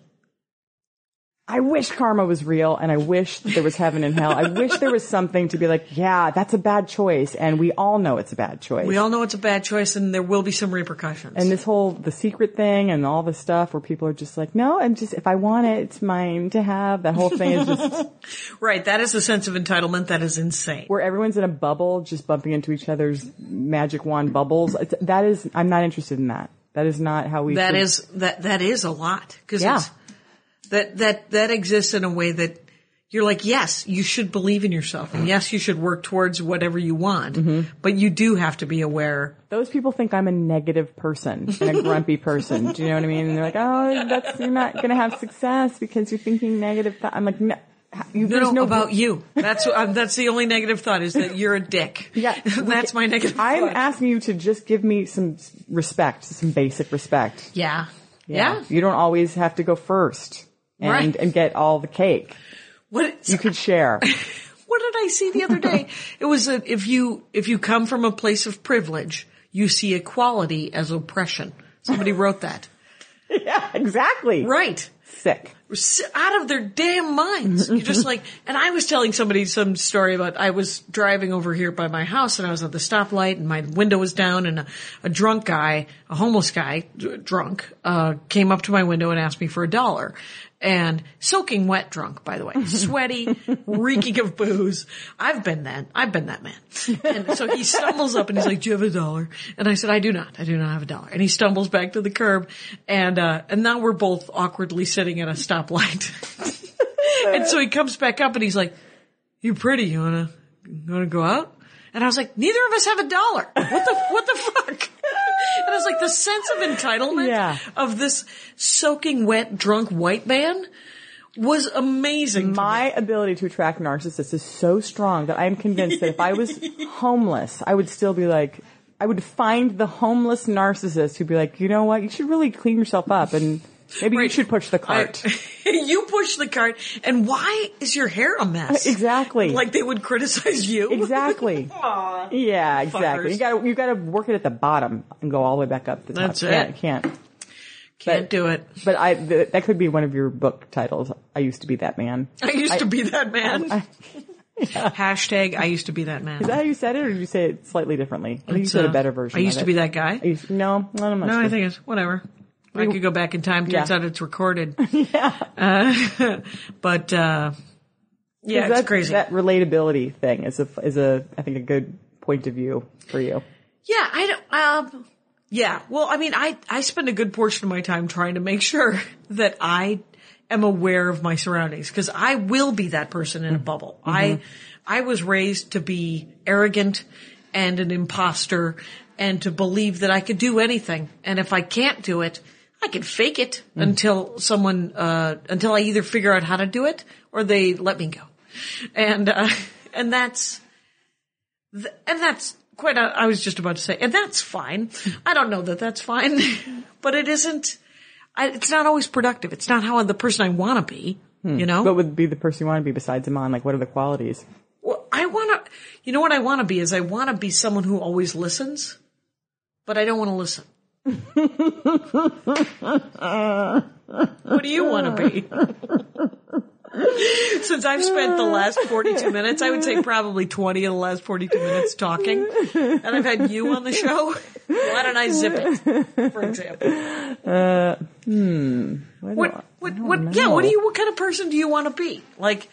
[SPEAKER 4] I wish karma was real and I wish there was heaven and hell. I wish there was something to be like, yeah, that's a bad choice. And we all know it's a bad choice.
[SPEAKER 3] we all know it's a bad choice and there will be some repercussions.
[SPEAKER 4] and this whole, the secret thing and all the stuff where people are just like, no, I'm just, if I want it, it's mine to have. That whole thing is just
[SPEAKER 3] right. That is a sense of entitlement that is insane.
[SPEAKER 4] where everyone's in a bubble, just bumping into each other's magic wand bubbles. It's, that is, I'm not interested in that. That is not how we.
[SPEAKER 3] That
[SPEAKER 4] should-
[SPEAKER 3] is, that, that is a lot. Cause
[SPEAKER 4] Yeah.
[SPEAKER 3] it's, that, that, that exists in a way that you're like, yes, you should believe in yourself and yes, you should work towards whatever you want,
[SPEAKER 4] Mm-hmm.
[SPEAKER 3] but you do have to be aware.
[SPEAKER 4] those people think I'm a negative person and a grumpy person. Do you know what I mean? And they're like, oh, that's you're not going to have success because you're thinking negative. Th-. I'm like, no, you,
[SPEAKER 3] No, no,
[SPEAKER 4] no
[SPEAKER 3] about you. That's um, that's the only negative thought is that you're a dick.
[SPEAKER 4] Yeah.
[SPEAKER 3] that's my negative.
[SPEAKER 4] I'm
[SPEAKER 3] thought.
[SPEAKER 4] asking you to just give me some respect, some basic respect.
[SPEAKER 3] Yeah. Yeah.
[SPEAKER 4] You don't always have to go first and,
[SPEAKER 3] Right.
[SPEAKER 4] and get all the cake.
[SPEAKER 3] What
[SPEAKER 4] You could share.
[SPEAKER 3] what did I see the other day? it was that if you if you come from a place of privilege, you see equality as oppression. Somebody wrote that.
[SPEAKER 4] yeah, exactly.
[SPEAKER 3] Right.
[SPEAKER 4] Sick.
[SPEAKER 3] out of their damn minds. You're just like, and I was telling somebody some story about I was driving over here by my house and I was at the stoplight and my window was down and a, a drunk guy, a homeless guy, d- drunk, uh, came up to my window and asked me for a dollar. And soaking wet drunk, by the way, sweaty, reeking of booze. I've been that. I've been that man. And so he stumbles up and he's like, "Do you have a dollar?" And I said, "I do not. I do not have a dollar." And he stumbles back to the curb, and uh, and now we're both awkwardly sitting at a stoplight. and so he comes back up and he's like, you're pretty? You wanna you wanna go out?" And I was like, "Neither of us have a dollar. What the what the fuck?" And I was like, the sense of entitlement
[SPEAKER 4] Yeah.
[SPEAKER 3] of this soaking wet drunk white man was amazing.
[SPEAKER 4] My ability to attract narcissists is so strong that I'm convinced that if I was homeless, I would still be like, I would find the homeless narcissist who'd be like, you know what, you should really clean yourself up and maybe you should push the cart.
[SPEAKER 3] I- you push the cart, and why is your hair a mess?
[SPEAKER 4] Exactly.
[SPEAKER 3] Like they would criticize you.
[SPEAKER 4] Exactly.
[SPEAKER 3] Aw.
[SPEAKER 4] Yeah, exactly.
[SPEAKER 3] Fuckers.
[SPEAKER 4] You gotta, you gotta work it at the bottom and go all the way back up the top.
[SPEAKER 3] That's
[SPEAKER 4] can't,
[SPEAKER 3] it.
[SPEAKER 4] Can't.
[SPEAKER 3] Can't
[SPEAKER 4] But-
[SPEAKER 3] do it.
[SPEAKER 4] But I, th- that could be one of your book titles. I used to be that man.
[SPEAKER 3] I used to be that man. Hashtag I used to be that man.
[SPEAKER 4] Is that how you said it, or did you say it slightly differently? I think you said a
[SPEAKER 3] uh,
[SPEAKER 4] better version.
[SPEAKER 3] I used to
[SPEAKER 4] it.
[SPEAKER 3] be that guy.
[SPEAKER 4] I used- no, not
[SPEAKER 3] No,
[SPEAKER 4] sure.
[SPEAKER 3] I think it's whatever. I could go back in time. Turns
[SPEAKER 4] Yeah.
[SPEAKER 3] out it's recorded. yeah. Uh, but uh, Yeah, it's crazy.
[SPEAKER 4] That relatability thing is a is a I think a good point of view for you.
[SPEAKER 3] Yeah, I don't. Um, yeah. Well, I mean, I I spend a good portion of my time trying to make sure that I am aware of my surroundings because I will be that person in a bubble. I I was raised to be arrogant and an imposter and to believe that I could do anything, and if I can't do it. I can fake it until someone, uh, until I either figure out how to do it or they let me go. And, uh, and that's, Th- and that's quite, a, I was just about to say, and that's fine. I don't know that that's fine, but it isn't, I, it's not always productive. It's not how the person I want to be, you know?
[SPEAKER 4] What would be the person you want to be besides Iman? Like, what are the qualities?
[SPEAKER 3] Well, I want to, you know what I want to be is I want to be someone who always listens, but I don't want to listen. What do you want to be? Since I've spent the last 42 minutes, I would say probably 20 of the last 42 minutes talking, and I've had you on the show, why don't I zip it, for example? What, what, what, yeah, what do you, what kind of person do you want to be? Like,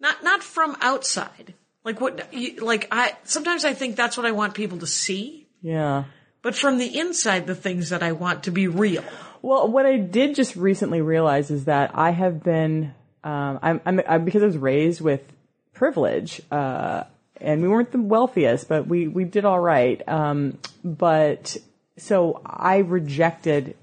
[SPEAKER 3] not, not from outside. Like what, you, like I, sometimes I think that's what I want people to see,
[SPEAKER 4] Yeah.
[SPEAKER 3] But from the inside, the things that I want to be real.
[SPEAKER 4] Well, what I did just recently realize is that I have been, um, I'm, I'm, I'm because I was raised with privilege, uh, and we weren't the wealthiest, but we, we did all right. Um, but so I rejected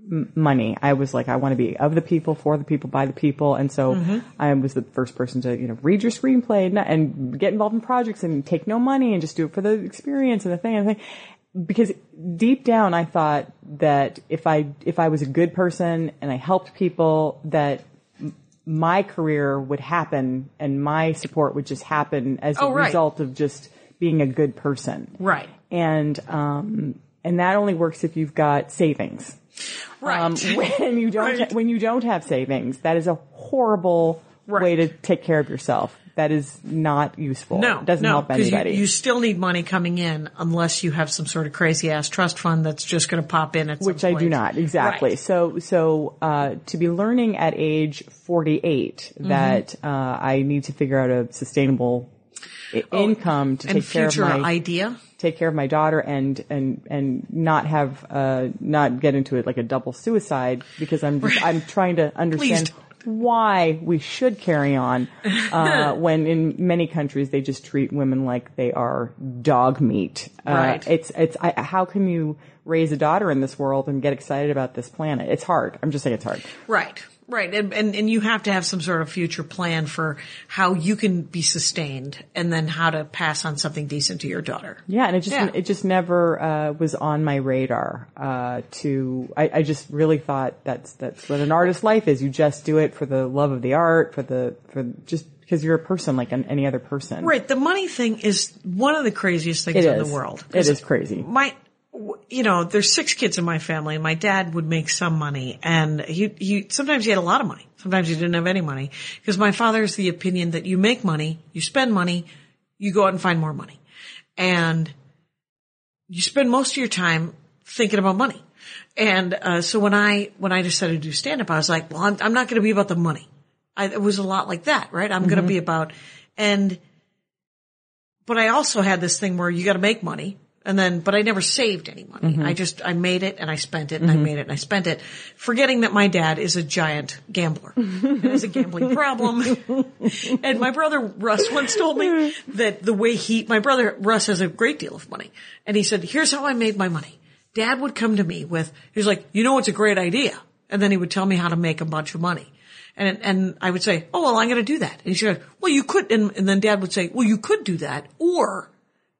[SPEAKER 4] m- money. I was like, I want to be of the people, for the people, by the people. And so I was the first person to, you know, read your screenplay and, and get involved in projects and take no money and just do it for the experience and the thing and the thing because deep down I thought that if I if I was a good person and I helped people that m- my career would happen and my support would just happen as
[SPEAKER 3] Oh,
[SPEAKER 4] a
[SPEAKER 3] right.
[SPEAKER 4] result of just being a good person.
[SPEAKER 3] Right.
[SPEAKER 4] And um and that only works if you've got savings.
[SPEAKER 3] Right.
[SPEAKER 4] Um, when you don't
[SPEAKER 3] Right.
[SPEAKER 4] when you don't have savings, that is a horrible
[SPEAKER 3] Right.
[SPEAKER 4] way to take care of yourself. That is not useful.
[SPEAKER 3] No,
[SPEAKER 4] it doesn't
[SPEAKER 3] no,
[SPEAKER 4] help
[SPEAKER 3] 'cause you-
[SPEAKER 4] anybody.
[SPEAKER 3] You, still need money coming in unless you have some sort of crazy ass trust fund that's just going to pop in at some
[SPEAKER 4] which I do not exactly.
[SPEAKER 3] Right.
[SPEAKER 4] So so uh, to be learning at age 48
[SPEAKER 3] Mm-hmm.
[SPEAKER 4] that uh, I need to figure out a sustainable i- income to
[SPEAKER 3] Oh,
[SPEAKER 4] take care of my
[SPEAKER 3] idea.
[SPEAKER 4] take care of my daughter and and and not have uh not get into it like a double suicide because I'm just, I'm trying to understand. Why we should carry on uh when in many countries they just treat women like they are dog meat. Uh,
[SPEAKER 3] Right.
[SPEAKER 4] It's it's I, how can you raise a daughter in this world and get excited about this planet? It's hard. I'm just saying it's hard.
[SPEAKER 3] Right. Right. And, and, and you have to have some sort of future plan for how you can be sustained and then how to pass on something decent to your daughter.
[SPEAKER 4] Yeah, and it just
[SPEAKER 3] Yeah.
[SPEAKER 4] it just never uh, was on my radar. Uh, to I, I just really thought that's that's what an artist's life is. You just do it for the love of the art, for the for just because you're a person like an, any other person.
[SPEAKER 3] Right. The money thing is one of the craziest things
[SPEAKER 4] It
[SPEAKER 3] in
[SPEAKER 4] is.
[SPEAKER 3] the world.
[SPEAKER 4] It is crazy.
[SPEAKER 3] my you know there's six kids in my family. And my dad would make some money and he he sometimes he had a lot of money. Sometimes he didn't have any money. Because my father is the opinion that you make money you spend money you go out and find more money. And you spend most of your time thinking about money. And uh, so when i when i decided to do stand up i was like well i'm, I'm not going to be about the money. I, it was a lot like that right? I'm going to be about and but I also had this thing where you got to make money. And then, but I never saved any money. Mm-hmm. I just, I made it and I spent it and I mm-hmm. made it and I spent it, forgetting that my dad is a giant gambler and has a gambling problem. and my brother Russ once told me that the way he, my brother Russ has a great deal of money. And he said, here's how I made my money. Dad would come to me with, he was like, you know, it's a great idea. And then he would tell me how to make a bunch of money. And, and I would say, oh, well, I'm going to do that. And he said, well, you could, and, and then dad would say, well, you could do that or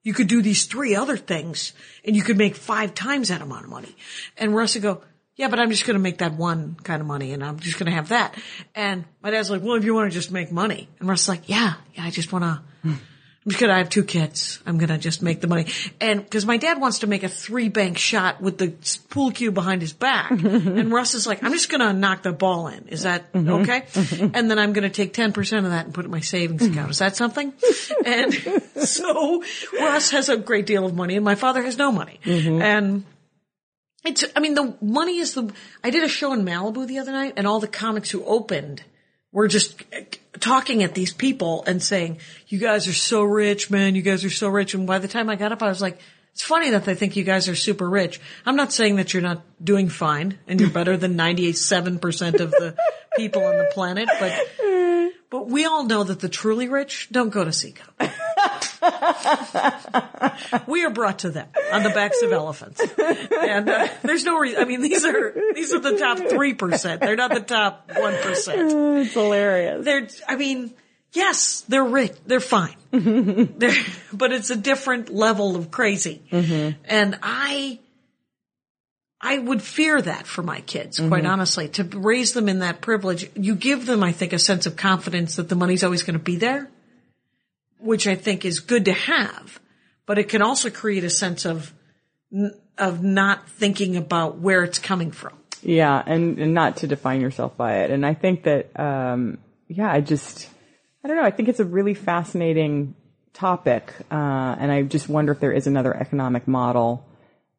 [SPEAKER 3] you could do these three other things and you could make five times that amount of money. And Russ would go, yeah, but I'm just going to make that one kind of money and I'm just going to have that. And my dad's like, well, if you want to just make money. And Russ is like, yeah, yeah, I just want to, Gonna, I have two kids. I'm gonna just make the money. And, cause my dad wants to make a three bank shot with the pool cue behind his back. and Russ is like, I'm just gonna knock the ball in. Is that mm-hmm. okay? Mm-hmm. and then I'm gonna take 10% of that and put it in my savings mm-hmm. account. Is that something? and so Russ has a great deal of money and my father has no money. And, it's, I mean, the money is the, I did a show in Malibu the other night and all the comics who opened we're just talking at these people and saying, you guys are so rich, man. You guys are so rich. And by the time I got up, I was like, it's funny that they think you guys are super rich. I'm not saying that you're not doing fine and you're better than 97% of the people on the planet, but, but we all know that the truly rich don't go to Seacoast. we are brought to them on the backs of elephants. And uh, there's no reason, I mean, these are, these are the top 3%. They're not the top 1%.
[SPEAKER 4] It's hilarious.
[SPEAKER 3] They're, I mean, yes, they're rich. They're fine. Mm-hmm. they're, but it's a different level of crazy. Mm-hmm. And I, I would fear that for my kids, quite mm-hmm. honestly, to raise them in that privilege. You give them, I think, a sense of confidence that the money's always going to be there, which I think is good to have, but it can also create a sense of, of not thinking about where it's coming from.
[SPEAKER 4] Yeah, and, and not to define yourself by it. And I think that, um, yeah, I just, I don't know. I think it's a really fascinating topic, uh, and I just wonder if there is another economic model.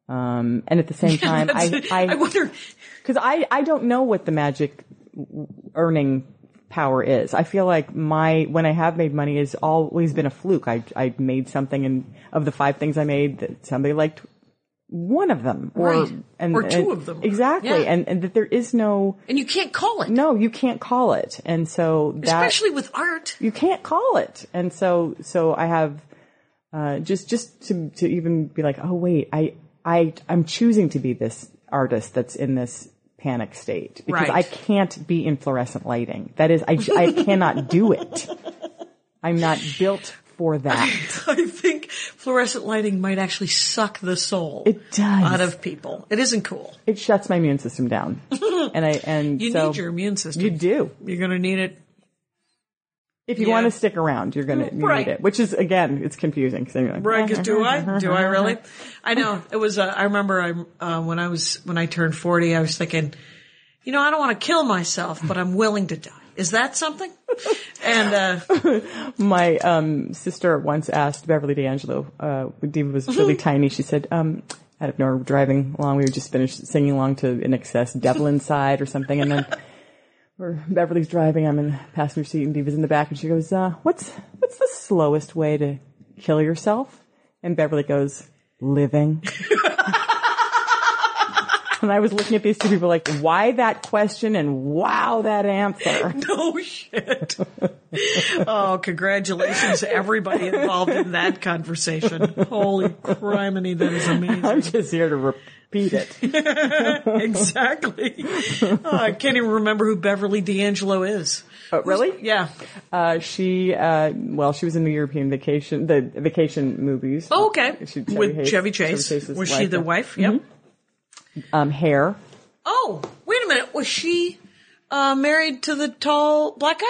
[SPEAKER 4] Um, and at the same time, I, I,
[SPEAKER 3] I wonder,
[SPEAKER 4] because I, I don't know what the magic earning power is. I feel like my when I have made money has always been a fluke. I I made something, and of the five things I made, that somebody liked one of them, or
[SPEAKER 3] Right.
[SPEAKER 4] and
[SPEAKER 3] Or two
[SPEAKER 4] and-
[SPEAKER 3] of them.
[SPEAKER 4] exactly,
[SPEAKER 3] Yeah.
[SPEAKER 4] and and that there is no
[SPEAKER 3] and you can't call it,
[SPEAKER 4] no, you can't call it, and so that
[SPEAKER 3] especially with art.
[SPEAKER 4] you can't call it. And so, so I have, uh, just, just to, to even be like, oh wait, I, I, I'm choosing to be this artist that's in this panic state because
[SPEAKER 3] Right.
[SPEAKER 4] I can't be in fluorescent lighting. That is, I, I cannot do it. I'm not built for that.
[SPEAKER 3] I think fluorescent lighting might actually suck the soul
[SPEAKER 4] It does.
[SPEAKER 3] out of people. It isn't cool.
[SPEAKER 4] It shuts my immune system down. And I, and
[SPEAKER 3] You
[SPEAKER 4] so
[SPEAKER 3] need your immune system.
[SPEAKER 4] you do.
[SPEAKER 3] You're going to need it.
[SPEAKER 4] If you
[SPEAKER 3] Yeah.
[SPEAKER 4] want to stick around, you're gonna you
[SPEAKER 3] Right.
[SPEAKER 4] need it. Which is again, it's confusing. 'cause like,
[SPEAKER 3] Right? 'cause do I? Do I really? I know. It was. Uh, I remember. I uh, when I was when I turned forty, I was thinking, you know, I don't want to kill myself, but I'm willing to die. Is that something? And uh,
[SPEAKER 4] My um, sister once asked Beverly D'Angelo, uh, when Diva was really tiny, she said, um, out of nowhere, driving along, we were just finished singing along to INXS, Devil Inside or something, and then we're, Beverly's driving, I'm in the passenger seat and Diva's in the back, and she goes, uh, what's, what's the slowest way to kill yourself? And Beverly goes, living. and I was looking at these two people like, why that question and wow that answer?
[SPEAKER 3] No shit! oh, congratulations to everybody involved in that conversation. Holy criminy, that is amazing.
[SPEAKER 4] I'm just here to repeat it.
[SPEAKER 3] exactly. Oh, I can't even remember who Beverly D'Angelo is.
[SPEAKER 4] Oh, really?
[SPEAKER 3] Yeah.
[SPEAKER 4] Uh, she, uh, well, she was in the European vacation, the vacation movies.
[SPEAKER 3] Oh, okay.
[SPEAKER 4] She-
[SPEAKER 3] With
[SPEAKER 4] Hayes-
[SPEAKER 3] Chevy Chase.
[SPEAKER 4] Chase's
[SPEAKER 3] was she the wife? Yep.
[SPEAKER 4] Um, hair.
[SPEAKER 3] Oh, wait a minute. Was she uh, married to the tall black guy?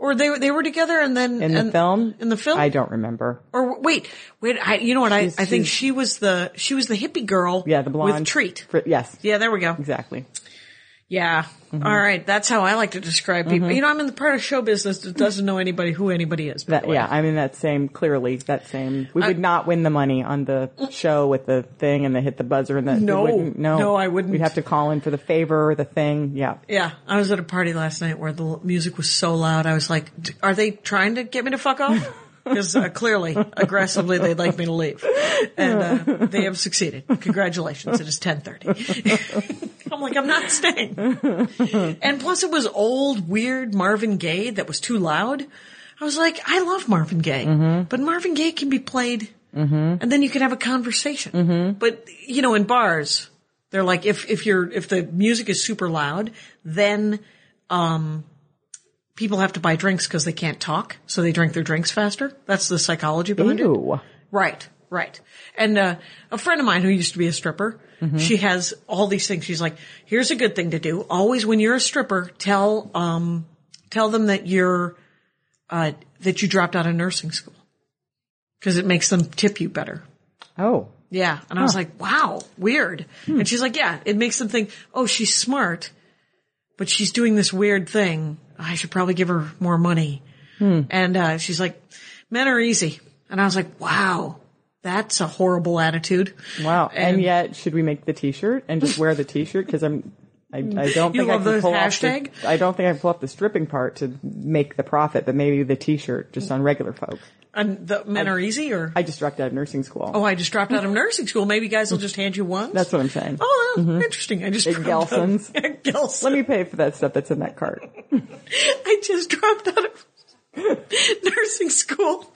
[SPEAKER 3] Or they were they were together and then
[SPEAKER 4] In the
[SPEAKER 3] and-
[SPEAKER 4] film?
[SPEAKER 3] In the film?
[SPEAKER 4] I don't remember.
[SPEAKER 3] Or wait, wait. I, you know what? I,
[SPEAKER 4] She's-
[SPEAKER 3] I think she was the she was the hippie girl.
[SPEAKER 4] Yeah, the blonde.
[SPEAKER 3] with treat.
[SPEAKER 4] Fr- yes.
[SPEAKER 3] Yeah, there we go.
[SPEAKER 4] Exactly.
[SPEAKER 3] Yeah.
[SPEAKER 4] Mm-hmm.
[SPEAKER 3] All right. That's how I like to describe people. You know, I'm in the part of show business that doesn't know anybody who anybody is.
[SPEAKER 4] That, yeah, I'm in that same, clearly, that same, we would not win the money on the show with the thing and the hit the buzzer and the,
[SPEAKER 3] No.
[SPEAKER 4] wouldn't- no,
[SPEAKER 3] No, I wouldn't.
[SPEAKER 4] We'd have to call in for the favor, or the thing, yeah.
[SPEAKER 3] Yeah, I was at a party last night where the music was so loud. I was like, "D- "Are they trying to get me to fuck off?" Because uh, clearly, aggressively, they'd like me to leave, and uh, they have succeeded. Congratulations! It is ten thirty. I'm like, I'm not staying. And plus, it was old, weird Marvin Gaye that was too loud. I was like, I love Marvin Gaye, but Marvin Gaye can be played, and then you can have a conversation. But you know, in bars, they're like, if if you're if the music is super loud, then um, people have to buy drinks because they can't talk, so they drink their drinks faster. That's the psychology behind it. Right, right. And uh, a friend of mine who used to be a stripper, she has all these things. She's like, "Here's a good thing to do. Always when you're a stripper, tell um, tell them that you're uh, that you dropped out of nursing school because it makes them tip you better."
[SPEAKER 4] Oh.
[SPEAKER 3] Yeah. And I was like, wow, weird. And she's like, yeah, it makes them think, oh, she's smart, but she's doing this weird thing. I should probably give her more money. And, uh, she's like, men are easy. And I was like, wow, that's a horrible attitude.
[SPEAKER 4] Wow. And,
[SPEAKER 3] And-
[SPEAKER 4] yet, should we make the t-shirt and just wear the t-shirt? Cause I'm, I, I don't think I can pull
[SPEAKER 3] hashtag?
[SPEAKER 4] off the, I don't think I can pull up the stripping part to make the profit, but maybe the t-shirt just on regular folk.
[SPEAKER 3] And the men are easy or?
[SPEAKER 4] I just dropped out of nursing school.
[SPEAKER 3] oh, I just dropped out of nursing school. Maybe guys will just hand you one.
[SPEAKER 4] That's what I'm saying.
[SPEAKER 3] Oh, interesting. I just
[SPEAKER 4] At
[SPEAKER 3] dropped out-
[SPEAKER 4] Gelson's?
[SPEAKER 3] At Gelson's.
[SPEAKER 4] Let me pay for that stuff that's in that cart.
[SPEAKER 3] I just dropped out of nursing school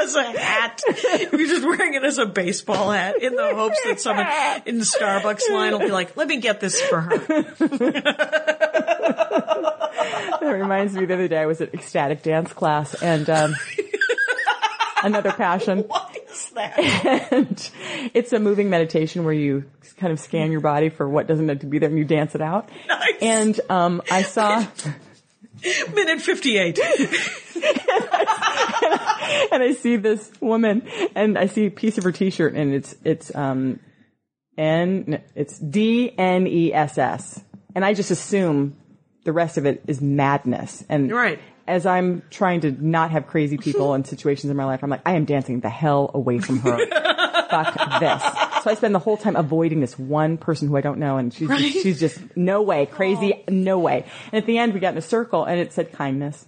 [SPEAKER 3] as a hat. You're just wearing it as a baseball hat in the hopes that someone in the Starbucks line will be like, let me get this for her.
[SPEAKER 4] That reminds me the other day I was at ecstatic dance class and um, another passion.
[SPEAKER 3] What is that?
[SPEAKER 4] And it's a moving meditation where you kind of scan your body for what doesn't need to be there and you dance it out.
[SPEAKER 3] Nice.
[SPEAKER 4] And um, I saw
[SPEAKER 3] Minute 58.
[SPEAKER 4] and I see this woman and I see a piece of her t-shirt and it's it's um N it's D N E S S and I just assume the rest of it is madness and
[SPEAKER 3] Right.
[SPEAKER 4] As I'm trying to not have crazy people and situations in my life I'm like I am dancing the hell away from her fuck this so I spend the whole time avoiding this one person who I don't know and she's
[SPEAKER 3] Right.
[SPEAKER 4] just, she's just no way crazy no way and at the end we got in a circle and it said kindness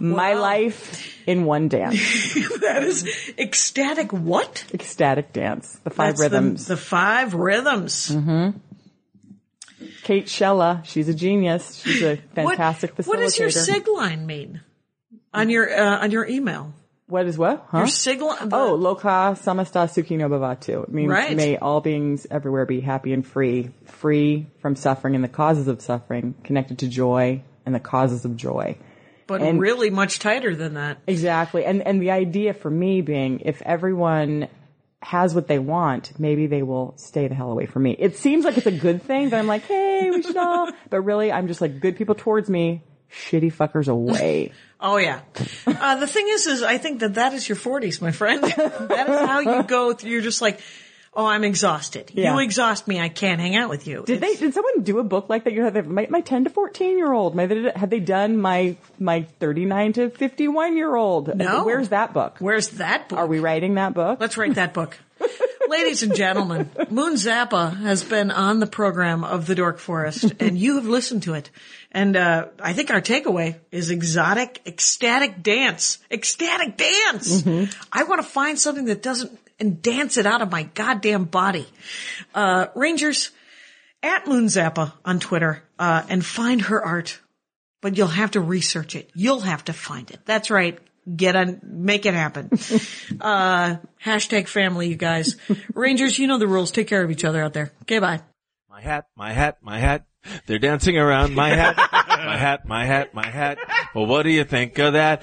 [SPEAKER 4] My life in one dance.
[SPEAKER 3] That is ecstatic what?
[SPEAKER 4] Ecstatic dance. The five
[SPEAKER 3] That's
[SPEAKER 4] rhythms.
[SPEAKER 3] The, five rhythms. Mm-hmm.
[SPEAKER 4] Kate Shella, she's a genius. She's a
[SPEAKER 3] What,
[SPEAKER 4] fantastic facilitator.
[SPEAKER 3] what does your sig line mean on your uh, on your email?
[SPEAKER 4] What is what? Huh?
[SPEAKER 3] Your sig line.
[SPEAKER 4] Oh, loka samasta sukhi no bhavatu. It means
[SPEAKER 3] Right.
[SPEAKER 4] may all beings everywhere be happy and free, free from suffering and the causes of suffering, connected to joy and the causes of joy.
[SPEAKER 3] but
[SPEAKER 4] and-
[SPEAKER 3] really much tighter than that.
[SPEAKER 4] Exactly. And and the idea for me being if everyone has what they want, maybe they will stay the hell away from me. It seems like it's a good thing that I'm like, hey, we should all but really I'm just like good people towards me, shitty fuckers away.
[SPEAKER 3] Oh yeah. Uh, the thing is, is I think that that is your forties, my friend. that is how you go through. You're just like, oh, I'm exhausted.
[SPEAKER 4] Yeah.
[SPEAKER 3] You exhaust me. I can't hang out with you.
[SPEAKER 4] Did they? Did someone do a book like that? You know, they- my, my ten to fourteen year old. My had they done my my thirty nine to fifty one year old?
[SPEAKER 3] No.
[SPEAKER 4] Where's that book?
[SPEAKER 3] Where's that book?
[SPEAKER 4] Are we writing that book?
[SPEAKER 3] Let's write that book. Ladies and gentlemen, Moon Zappa has been on the program of the Dork Forest and you have listened to it. And, uh, I think our takeaway is exotic, ecstatic dance. Ecstatic dance! I want to find something that doesn't, and dance it out of my goddamn body. Uh, Rangers, at Moon Zappa on Twitter, uh, and find her art. But you'll have to research it. You'll have to find it. That's right. Get on, make it happen. uh, hashtag family, you guys. Rangers, you know the rules. Take care of each other out there. Okay, bye.
[SPEAKER 5] My hat, my hat, my hat. They're dancing around my hat, my hat, my hat, my hat. Well, what do you think of that?